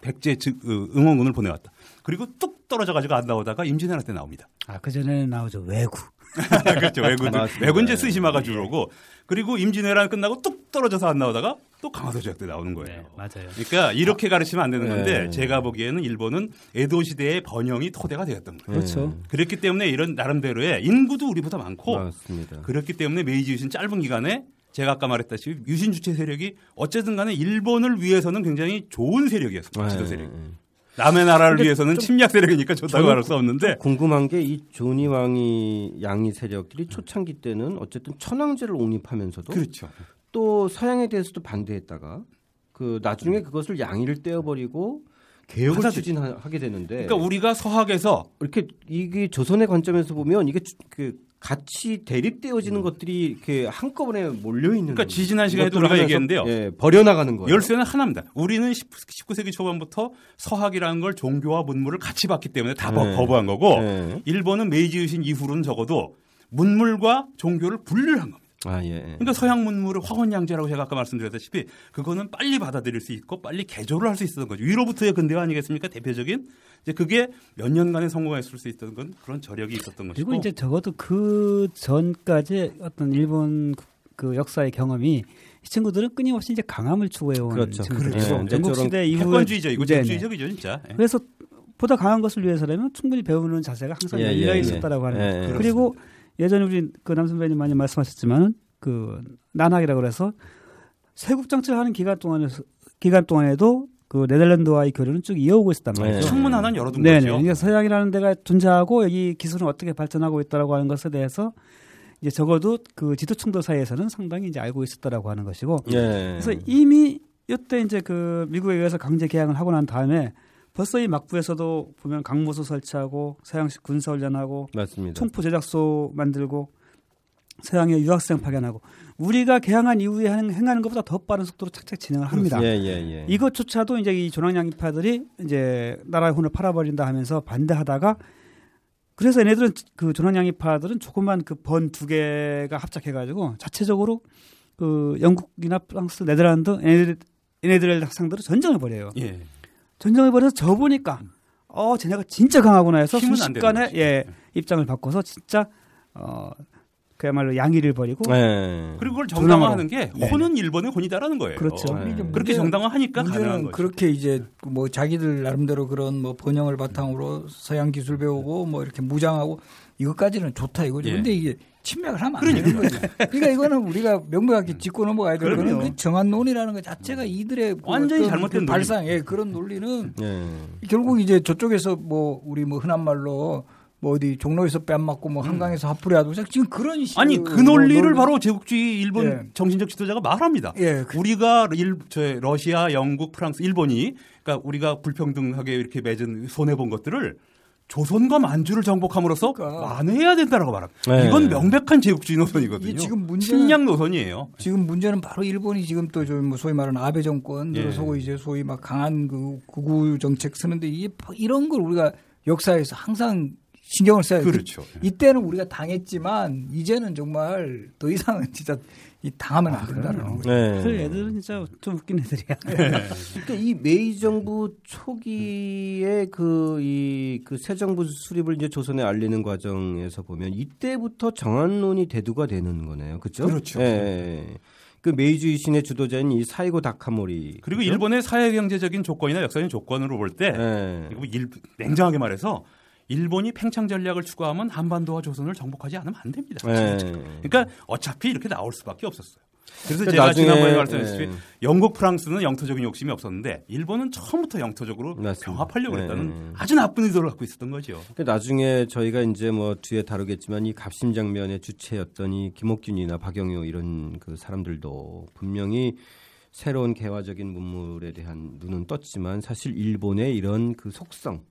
백제 즉 어, 응원군을 보내왔다. 그리고 뚝 떨어져가지고 안 나오다가 임진왜란 때 나옵니다. 아, 그 전에는 나오죠. 외구. 그렇죠. 외군들. 외군제 쓰시마가 주로고 그리고 임진왜란 끝나고 뚝 떨어져서 안 나오다가 또 강화도 조약 때 나오는 거예요. 네, 맞아요. 그러니까 이렇게 아, 가르치면 안 되는 건데 네. 제가 보기에는 일본은 에도 시대의 번영이 토대가 되었던 거예요. 그렇죠. 그랬기 때문에 이런 나름대로의 인구도 우리보다 많고 맞습니다. 그렇기 때문에 메이지 유신 짧은 기간에 제가 아까 말했다시피 유신 주체 세력이 어쨌든 간에 일본을 위해서는 굉장히 좋은 세력이었습니다. 지도 세력. 네. 남의 나라를 위해서는 침략 세력이니까 좋다고 말할 수 없는데 궁금한 게 이 조니 왕이 양이 세력들이 초창기 때는 어쨌든 천황제를 옹립하면서도 그렇죠. 또 서양에 대해서도 반대했다가 그 나중에 그것을 양의를 떼어버리고 개혁을 추진하게 되는데 그러니까 우리가 서학에서 이렇게 이게 조선의 관점에서 보면 이게 그 같이 대립되어지는 것들이 이렇게 한꺼번에 몰려 있는. 그러니까 지지난 시간에도 우리가 얘기했는데요. 예, 버려나가는 거예요. 열쇠는 하나입니다. 우리는 19 세기 초반부터 서학이라는 걸 종교와 문물을 같이 봤기 때문에 다 네. 거부한 거고 네. 일본은 메이지 유신 이후로는 적어도 문물과 종교를 분리를 한 겁니다. 아, 예. 그러니까 서양 문물을 화원양제라고 제가 아까 말씀드렸다시피 그거는 빨리 받아들일 수 있고 빨리 개조를 할 수 있었던 거죠. 위로부터의 근대화 아니겠습니까? 대표적인 이제 그게 몇 년간의 성공했을 수 있던 건 그런 저력이 있었던 것이고 그리고 이제 적어도 그 전까지 어떤 일본 그 역사의 경험이 이 친구들은 끊임없이 이제 강함을 추구해온 그렇죠. 친구들이죠. 네. 전국 시대 이후에 패권주의죠. 이거 전주의적이죠, 진짜. 네. 그래서 보다 강한 것을 위해서라면 충분히 배우는 자세가 항상 예, 열려 예, 있었다라고 예. 하는 거죠. 그리고 예전에 우리 그 남 선배님 많이 말씀하셨지만 그 난학이라고 그래서 세국 정치를 하는 기간 동안에 기간 동안에도 그 네덜란드와의 교류는 쭉 이어오고 있었단 네. 말이죠. 창문 하나는 열어둔 네 거죠. 그러니까 서양이라는 데가 존재하고 여기 기술은 어떻게 발전하고 있다라고 하는 것에 대해서 이제 적어도 그 지도층들 사이에서는 상당히 이제 알고 있었다라고 하는 것이고 네. 그래서 이미 이때 이제 그 미국에 의해서 강제 개항을 하고 난 다음에 벌써 이 막부에서도 보면 강모소 설치하고 서양식 군사 훈련하고 맞습니다. 총포 제작소 만들고 서양의 유학생 파견하고 우리가 개항한 이후에 하는, 행하는 것보다 더 빠른 속도로 착착 진행을 합니다. 예, 예, 예. 이것조차도 이제 이 조랑양이파들이 이제 나라의 혼을 팔아버린다 하면서 반대하다가 그래서 얘네들은 그 조랑양이파들은 조그만 그 번 두 개가 합작해가지고 자체적으로 그 영국이나 프랑스, 네덜란드 얘네들, 얘네들 학생들은 전쟁을 벌여요. 예. 전쟁을 벌여서 져 보니까 어 쟤네가 진짜 강하구나 해서 순식간에 예 입장을 바꿔서 진짜 어 그야말로 양의를 벌이고 네. 그리고 그걸 정당화하는 게 네. 혼은 일본의 혼이다라는 거예요. 그렇죠. 네. 그렇게 정당화하니까 가능한 거죠. 그렇게 이제 뭐 자기들 나름대로 그런 뭐 번영을 바탕으로 서양 기술 배우고 뭐 이렇게 무장하고 이것까지는 좋다 이거죠. 예. 근데 이게 침략을 하면 안 그러니까. 되는 거죠. 그러니까 이거는 우리가 명백하게 짚고 넘어가야 되는 거는 그 정한론이라는 것 자체가 이들의 그 완전히 잘못된 그 발상, 예, 그런 논리는 예. 결국 이제 저쪽에서 뭐 우리 뭐 흔한 말로 뭐 어디 종로에서 뺨 맞고 뭐 음. 한강에서 핫플이 하고 지금 그런 식으로 아니 그 논리를 논리. 바로 제국주의 일본 예. 정신적 지도자가 말합니다. 예. 그 우리가 일, 저 러시아, 영국, 프랑스, 일본이 그러니까 우리가 불평등하게 이렇게 맺은 손해 본 것들을 조선과 만주를 정복함으로써 그러니까. 만회해야 된다라고 말합니다. 네. 이건 명백한 제국주의 노선이거든요. 지금 문제는 침략 노선이에요. 지금 문제는 바로 일본이 지금 또좀 소위 말하는 아베 정권 들어서고 예. 이제 소위 막 강한 그 구구 정책 쓰는데 이게 이런 걸 우리가 역사에서 항상 신경을 써야 그렇죠. 그, 이때는 우리가 당했지만 이제는 정말 더 이상은 진짜 이 당하면 안 아, 된다는 아, 거죠. 네. 그 애들은 진짜 좀 웃긴 애들이야. 네. 그러니까 이 메이 정부 초기에 그 이 그 새 정부 수립을 이제 조선에 알리는 과정에서 보면 이때부터 정한론이 대두가 되는 거네요. 그렇죠? 그렇죠. 네. 그 메이주의 신의 주도자인 이 사이고 다카모리 그리고 그렇죠? 일본의 사회 경제적인 조건이나 역사적인 조건으로 볼때 네. 냉정하게 말해서 일본이 팽창 전략을 추구하면 한반도와 조선을 정복하지 않으면 안 됩니다. 네. 그러니까 어차피 이렇게 나올 수밖에 없었어요. 그래서 제가 나중에, 지난번에 말씀드렸듯이 네. 영국, 프랑스는 영토적인 욕심이 없었는데 일본은 처음부터 영토적으로 맞습니다. 병합하려고 네. 했다는 아주 나쁜 의도를 갖고 있었던 거죠. 나중에 저희가 이제 뭐 뒤에 다루겠지만 이 갑심 장면의 주체였던 이 김옥균이나 박영효 이런 그 사람들도 분명히 새로운 개화적인 문물에 대한 눈은 떴지만 사실 일본의 이런 그 속성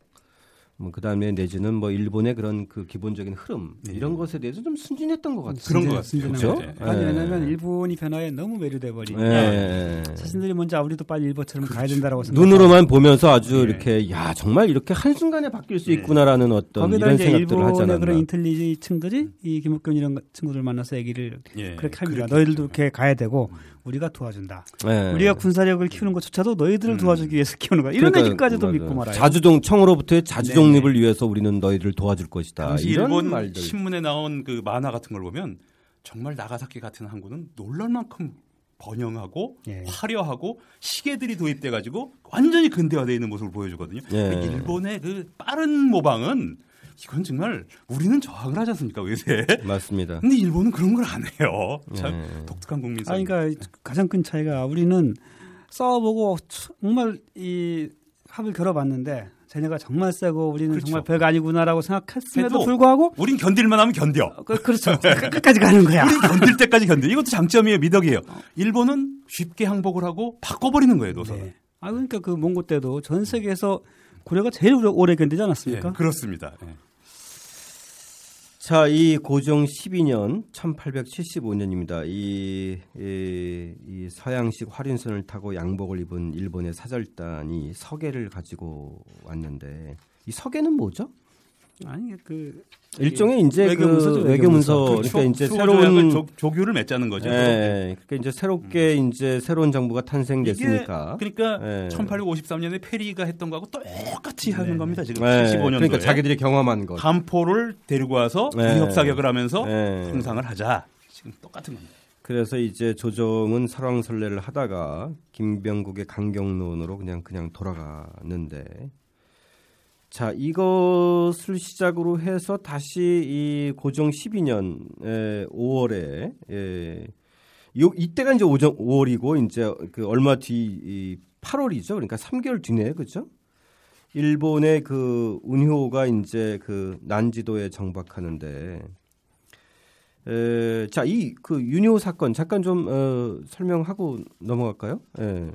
뭐 그다음에 내지는 뭐 일본의 그런 그 기본적인 흐름 네. 이런 것에 대해서 좀 순진했던 것 같아요. 그런 것 같아요. 그렇죠? 네. 아니 왜냐하면 일본이 변화에 너무 매료돼 버리니까 네. 자신들이 먼저 우리도 빨리 일본처럼 그렇죠. 가야 된다라고 생각. 눈으로만 보면서 아주 네. 이렇게 야 정말 이렇게 한 순간에 바뀔 수 네. 있구나라는 어떤 이런 생각들을 하잖아요. 그런 인텔리지 층들이 이 김옥균 이런 친구들 만나서 얘기를 예. 그렇게 합니다. 너희들도 이렇게 가야 되고 우리가 도와준다. 네. 우리가 군사력을 키우는 것조차도 너희들을 음. 도와주기 위해서 키우는 거야. 이런 그러니까, 얘기까지도 믿고 말아요. 자주동 청으로부터의 자주독립을 네. 위해서 우리는 너희들을 도와줄 것이다. 이런 일본 말들. 신문에 나온 그 만화 같은 걸 보면 정말 나가사키 같은 항구는 놀랄 만큼 번영하고 예. 화려하고 시계들이 도입돼 가지고 완전히 근대화되어 있는 모습을 보여주거든요. 예. 일본의 그 빠른 모방은 이건 정말 우리는 저항을 하지 않습니까 요새? 맞습니다. 근데 일본은 그런 걸 안 해요. 참 네. 독특한 국민성. 아, 그러니까 가장 큰 차이가 우리는 싸워보고 정말 이 합을 겨뤄봤는데 쟤네가 정말 세고 우리는 그렇죠. 정말 별거 아니구나라고 생각했음에도 불구하고 우린 견딜만 하면 견뎌. 어, 그, 그렇죠. 끝까지 가는 거야. 우린 견딜 때까지 견뎌. 이것도 장점이에요. 미덕이에요. 일본은 쉽게 항복을 하고 바꿔버리는 거예요. 노선을. 네. 아 그러니까 그 몽고 때도 전 세계에서 고려가 제일 오래 견디지 않았습니까? 네, 그렇습니다. 네. 자, 이 고종 12년 1875년입니다. 이, 이, 이, 서양식 활인선을 타고 양복을 입은 일본의 사절단이 서계를 가지고 왔는데 이 서계는 뭐죠? 아니 그 일종의 이제 외교문서죠, 그 외교문서 그러니까 그 이제 새로운 조, 조교를 맺자는 거죠. 네, 그러니까 이제 새롭게 음. 이제 새로운 정부가 탄생됐으니까. 그러니까 네. 1853년에 페리가 했던 거하고 똑같이 네. 하는 겁니다. 지금 네. 75년도에. 그러니까 자기들이 경험한 것. 간포를 데리고 와서 네. 협사격을 하면서 네. 형상을 하자. 지금 똑같은 겁니다. 그래서 이제 조정은 설왕설래를 하다가 김병국의 강경론으로 그냥 그냥 돌아가는데 자, 이것을 시작으로 해서 다시 이 고종 12년 5월에 예, 요 이때가 이제 5월, 5월이고 이제 그 얼마 뒤 8월이죠. 그러니까 3개월 뒤네요. 그렇죠? 일본의 그 운효가 이제 그 난지도에 정박하는데 에, 자, 이 그 윤효 사건 잠깐 좀 어, 설명하고 넘어갈까요? 예.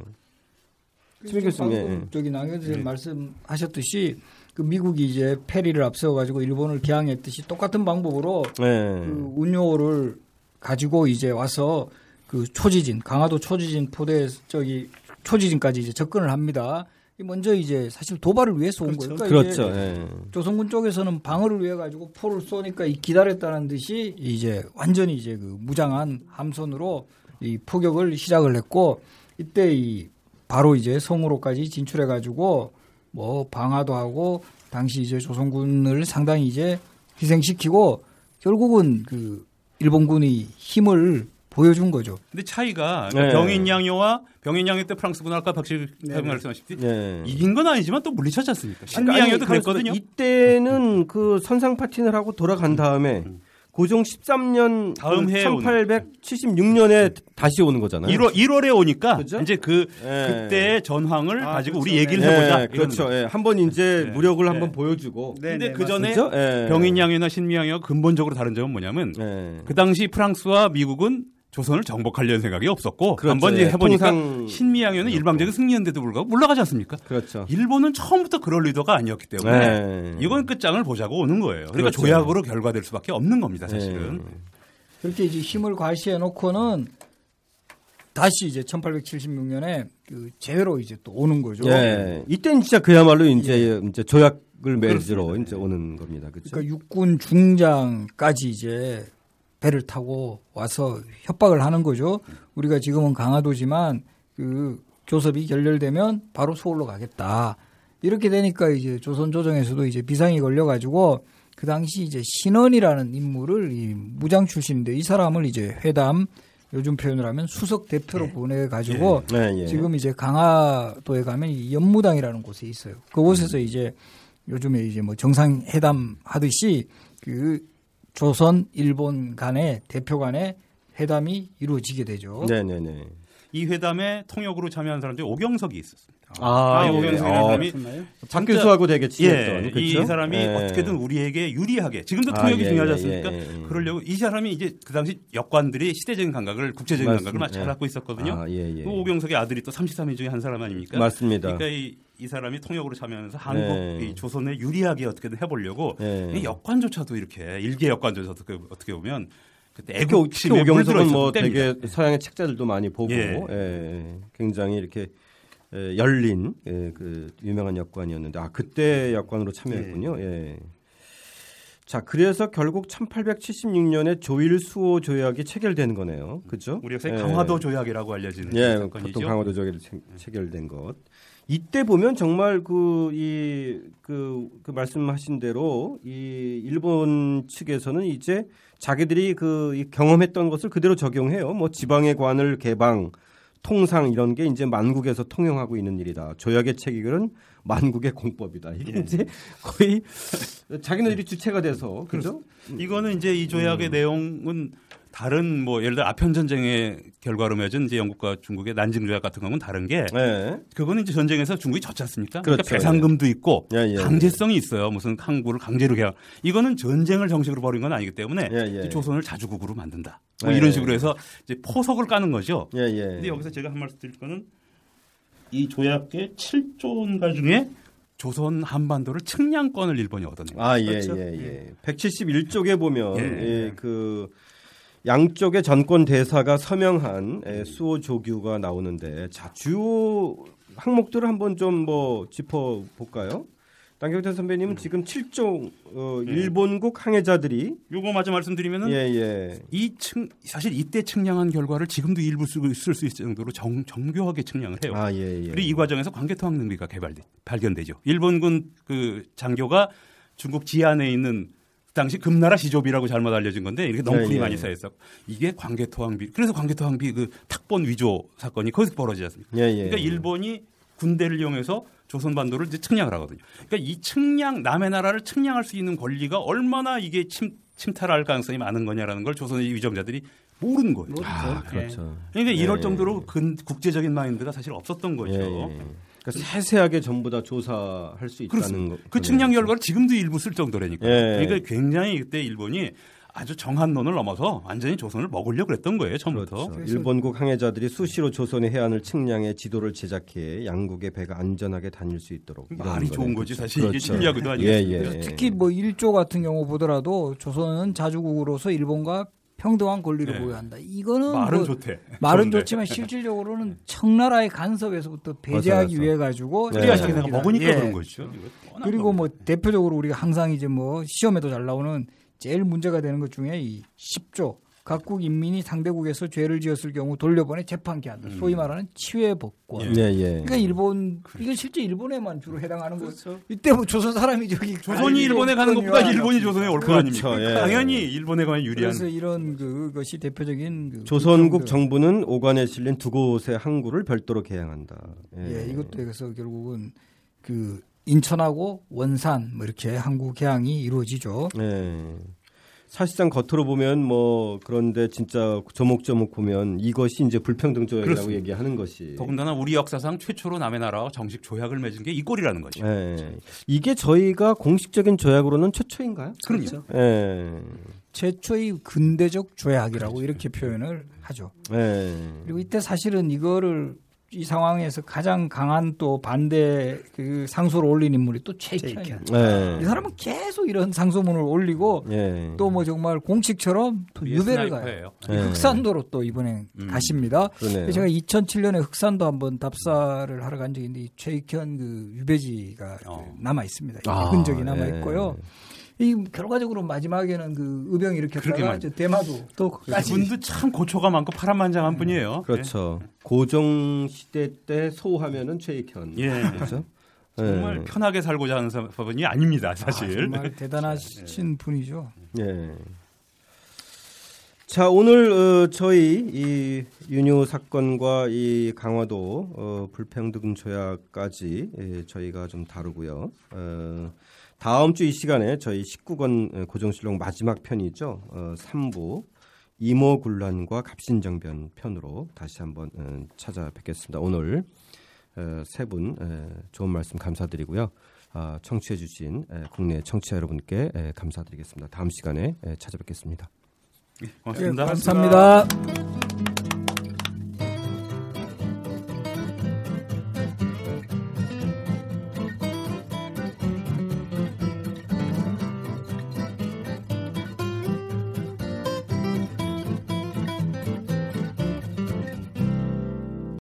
그 교수님, 예. 저기 낭현 선생님 네. 말씀하셨듯이 그 미국이 이제 페리를 앞세워 가지고 일본을 개항했듯이 똑같은 방법으로 네. 그 운요를 가지고 이제 와서 그 초지진 강화도 초지진 포대 저기 초지진까지 이제 접근을 합니다. 먼저 이제 사실 도발을 위해서 온 그렇죠. 거예요. 그러니까 그렇죠. 예. 조선군 쪽에서는 방어를 위해 가지고 포를 쏘니까 기다렸다는 듯이 이제 완전히 이제 그 무장한 함선으로 이 포격을 시작을 했고 이때 이 바로 이제 성으로까지 진출해 가지고 뭐 방화도 하고 당시 이제 조선군을 상당히 이제 희생시키고 결국은 그 일본군의 힘을 보여준 거죠. 근데 차이가 네. 병인 양요와 병인 양요 때 프랑스군 아까 박실 네. 말씀하셨듯이 네. 이긴 건 아니지만 또 물리쳤지 않습니까? 신비양요도 그랬거든요. 이때는 그 선상 파티를 하고 돌아간 다음에 음. 고종 13년 다음 해 1876년에 다시 오는 거잖아요. 1월 1월에 오니까 그죠? 이제 그 예. 그때의 전황을 아, 가지고 그렇죠. 우리 얘기를 해 보자. 예, 그렇죠. 예. 한번 이제 네. 무력을 한번 보여주고. 네, 근데 네, 그 전에 예. 병인 양이나 신미 양이가 근본적으로 다른 점은 뭐냐면 그 당시 프랑스와 미국은 조선을 정복하려는 생각이 없었고 그렇죠. 한번 이제 예, 해보니까 신미양요는 일방적인 승리였는데도 불구하고 올라가지 않습니까? 그렇죠. 일본은 처음부터 그럴 의도가 아니었기 때문에 네. 이건 끝장을 보자고 오는 거예요. 그러니까 그렇죠. 조약으로 결과될 수밖에 없는 겁니다, 사실은. 네. 그렇게 이제 힘을 과시해 놓고는 다시 이제 1876년에 그 재회로 이제 또 오는 거죠. 예. 이때는 진짜 그야말로 이제 예. 이제 조약을 맺으러 이제 오는 겁니다. 그렇죠? 그러니까 육군 중장까지 이제 배를 타고 와서 협박을 하는 거죠. 우리가 지금은 강화도지만 그 교섭이 결렬되면 바로 서울로 가겠다. 이렇게 되니까 이제 조선 조정에서도 이제 비상이 걸려가지고 그 당시 이제 신원이라는 인물을 이 무장 출신인데 이 사람을 이제 회담 요즘 표현을 하면 수석 대표로 네. 보내가지고 네. 네, 지금 이제 강화도에 가면 연무당이라는 곳에 있어요. 그곳에서 이제 요즘에 이제 뭐 정상회담 하듯이 그 조선, 일본 간의 대표 간의 회담이 이루어지게 되죠. 네네네. 이 회담에 통역으로 참여한 사람 중에 오경석이 있었습니다. 아, 아 오경석이라는 아, 사람이 장 교수하고 되게 친했던 예, 그렇죠? 이 사람이 예. 어떻게든 우리에게 유리하게 지금도 통역이 아, 예, 중요하지 않습니까? 예, 예, 예, 그러려고 이 사람이 이제 그 당시 여관들이 시대적인 감각을 국제적인 맞습니다. 감각을 잘 갖고 있었거든요. 아, 그 오경석의 아들이 또 33인 중에 한 사람 아닙니까? 맞습니다. 그러니까 이, 이 사람이 통역으로 참여하면서 한국 이 조선에 유리하게 어떻게든 해보려고 이 여관조차도 이렇게 일개 여관조차도 어떻게 보면 그때 애국 오경석은 뭐 되게 서양의 책자들도 많이 보고 예. 예, 굉장히 이렇게 예, 열린 예, 그 유명한 역관이었는데 아 그때 역관으로 참여했군요. 예. 예. 자 그래서 결국 1876년에 조일 수호 조약이 체결되는 거네요. 그렇죠? 우리 역사의 예. 강화도 조약이라고 알려지는 예, 사건이죠. 보통 강화도 조약이 체결된 것. 이때 보면 정말 그 이그 그, 그 말씀하신 대로 이 일본 측에서는 이제 자기들이 그 경험했던 것을 그대로 적용해요. 뭐 지방의 관을 개방, 통상 이런 게 이제 만국에서 통용하고 있는 일이다. 조약의 체결은 만국의 공법이다. 이게 예. 이제 거의 자기네들이 주체가 돼서 그죠? 이거는 이제 이 조약의 음. 내용은 다른 뭐 예를 들어 아편 전쟁의 결과로 맺은 이제 영국과 중국의 난징 조약 같은 경우는 다른 게 네. 그거는 이제 전쟁에서 중국이 졌지 않습니까? 그러니까 그렇죠. 그러니까 배상금도 있고 예, 예, 예, 강제성이 있어요. 무슨 항구를 강제로 개항. 이거는 전쟁을 정식으로 벌인 건 아니기 때문에 예, 예. 조선을 자주국으로 만든다. 뭐 이런 식으로 해서 이제 포석을 까는 거죠. 예, 예. 근데 여기서 제가 한 말씀 드릴 거는 이 조약의 7조인가 중에 조선 한반도를 측량권을 일본이 얻었네요. 아, 예, 그렇죠? 예, 예. 171쪽에 보면 예, 예, 그 양쪽의 전권 대사가 서명한 수호 조규가 나오는데 자 주요 항목들을 한번 좀 뭐 짚어 볼까요? 당경태 선배님은 음. 지금 7종 어, 네. 일본국 항해자들이 요거 마저 말씀드리면은 예, 예. 이층 사실 이때 측량한 결과를 지금도 일부 쓸 수 있을 정도로 정, 정교하게 측량을 해요. 아, 예, 예. 그리고 이 과정에서 관계통합 능비가 개발돼 발견되죠. 일본군 그 장교가 중국 지안에 있는 당시 금나라 시조비라고 잘못 알려진 건데 이렇게 넝쿨이 네, 예, 많이 쌓여서 이게 관계토항비 그래서 관계토항비 그 탁본 위조 사건이 거기서 벌어지지 않습니까? 예, 예, 그러니까 일본이 군대를 이용해서 조선 반도를 이제 측량을 하거든요. 그러니까 이 측량 남의 나라를 측량할 수 있는 권리가 얼마나 이게 침, 침탈할 가능성이 많은 거냐라는 걸 조선의 위정자들이 모르는 거예요. 아, 그렇죠. 그러니까 이럴 네. 정도로 근 국제적인 마인드가 사실 없었던 거죠. 그러니까 세세하게 전부 다 조사할 수 있다는 거. 그 측량 결과를 지금도 일부 쓸 정도라니까. 예. 그러니까 굉장히 그때 일본이 아주 정한 논을 넘어서 완전히 조선을 먹으려고 그랬던 거예요 처음부터. 그렇죠. 일본국 항해자들이 수시로 조선의 해안을 측량해 지도를 제작해 양국의 배가 안전하게 다닐 수 있도록. 말이 좋은 거지 사실 그렇죠. 이게 실력도 아니겠습니까? 예, 예. 특히 뭐 1조 같은 경우 보더라도 조선은 자주국으로서 일본과 평등한 권리를 네. 보유한다. 이거는 말은 뭐 좋대. 말은 좋지만 실질적으로는 청나라의 간섭에서부터 배제하기 위해 가지고 네. 네. 먹으니까 예. 그런 거죠. 그리고 뭐 대표적으로 우리가 항상 이제 뭐 시험에도 잘 나오는 제일 문제가 되는 것 중에 이 10조 각국 인민이 상대국에서 죄를 지었을 경우 돌려보내 재판케 한다. 음. 소위 말하는 치외 복권. 예. 예, 그러니까 일본 이건 실제 일본에만 주로 해당하는 그렇죠. 거죠. 이때 뭐 조선 사람이 저기 조선이 일본에 가는 것보다 일본이 조선에 올거 그렇죠. 아닙니까? 예. 당연히 일본에 가면 유리한. 그래서 이런 그것이 대표적인 그 조선국 정부는 오관에 실린 두 곳의 항구를 별도로 개항한다. 예, 예 이것도 그래서 결국은 그 인천하고 원산 뭐 이렇게 항구 개항이 이루어지죠. 네. 사실상 겉으로 보면 뭐 그런데 진짜 조목조목 보면 이것이 이제 불평등 조약이라고 얘기하는 것이 더군다나 우리 역사상 최초로 남의 나라와 정식 조약을 맺은 게 이 꼴이라는 거죠. 네. 이게 저희가 공식적인 조약으로는 최초인가요? 그렇죠. 네. 최초의 근대적 조약이라고 그렇죠. 이렇게 표현을 하죠. 네. 그리고 이때 사실은 이거를 이 상황에서 가장 강한 또 반대 그 상소를 올린 인물이 또 최익현. 네. 이 사람은 계속 이런 상소문을 올리고 네. 또뭐 정말 공식처럼 또 유배를 가요. 네. 흑산도로 또 이번에 음. 가십니다. 그러네요. 제가 2007년에 흑산도 한번 답사를 하러 간 적이 있는데 최익현 그 유배지가 어. 남아 있습니다. 아, 흔적이 남아 있고요. 이 결과적으로 마지막에는 그 의병이 이렇게 했다가 대마도 또까지 분도 참 고초가 많고 파란만장한 분이에요. 그렇죠. 네. 고종 시대 때 소하면은 최익현. 예. 그렇죠. 정말 네. 편하게 살고자 하는 분이 아닙니다, 사실. 아, 정말 대단하신 분이죠. 예. 자 오늘 어, 저희 이 윤유 사건과 이 강화도 어, 불평등 조약까지 예, 저희가 좀 다루고요. 어, 다음 주 이 시간에 저희 19권 고정실록 마지막 편이죠. 어, 3부 이모군란과 갑신정변 편으로 다시 한번 어, 찾아뵙겠습니다. 오늘 어, 세분 좋은 말씀 감사드리고요. 아, 청취해 주신 국내 청취자 여러분께 감사드리겠습니다. 다음 시간에 찾아뵙겠습니다. 네, 고맙습니다. 네, 감사합니다.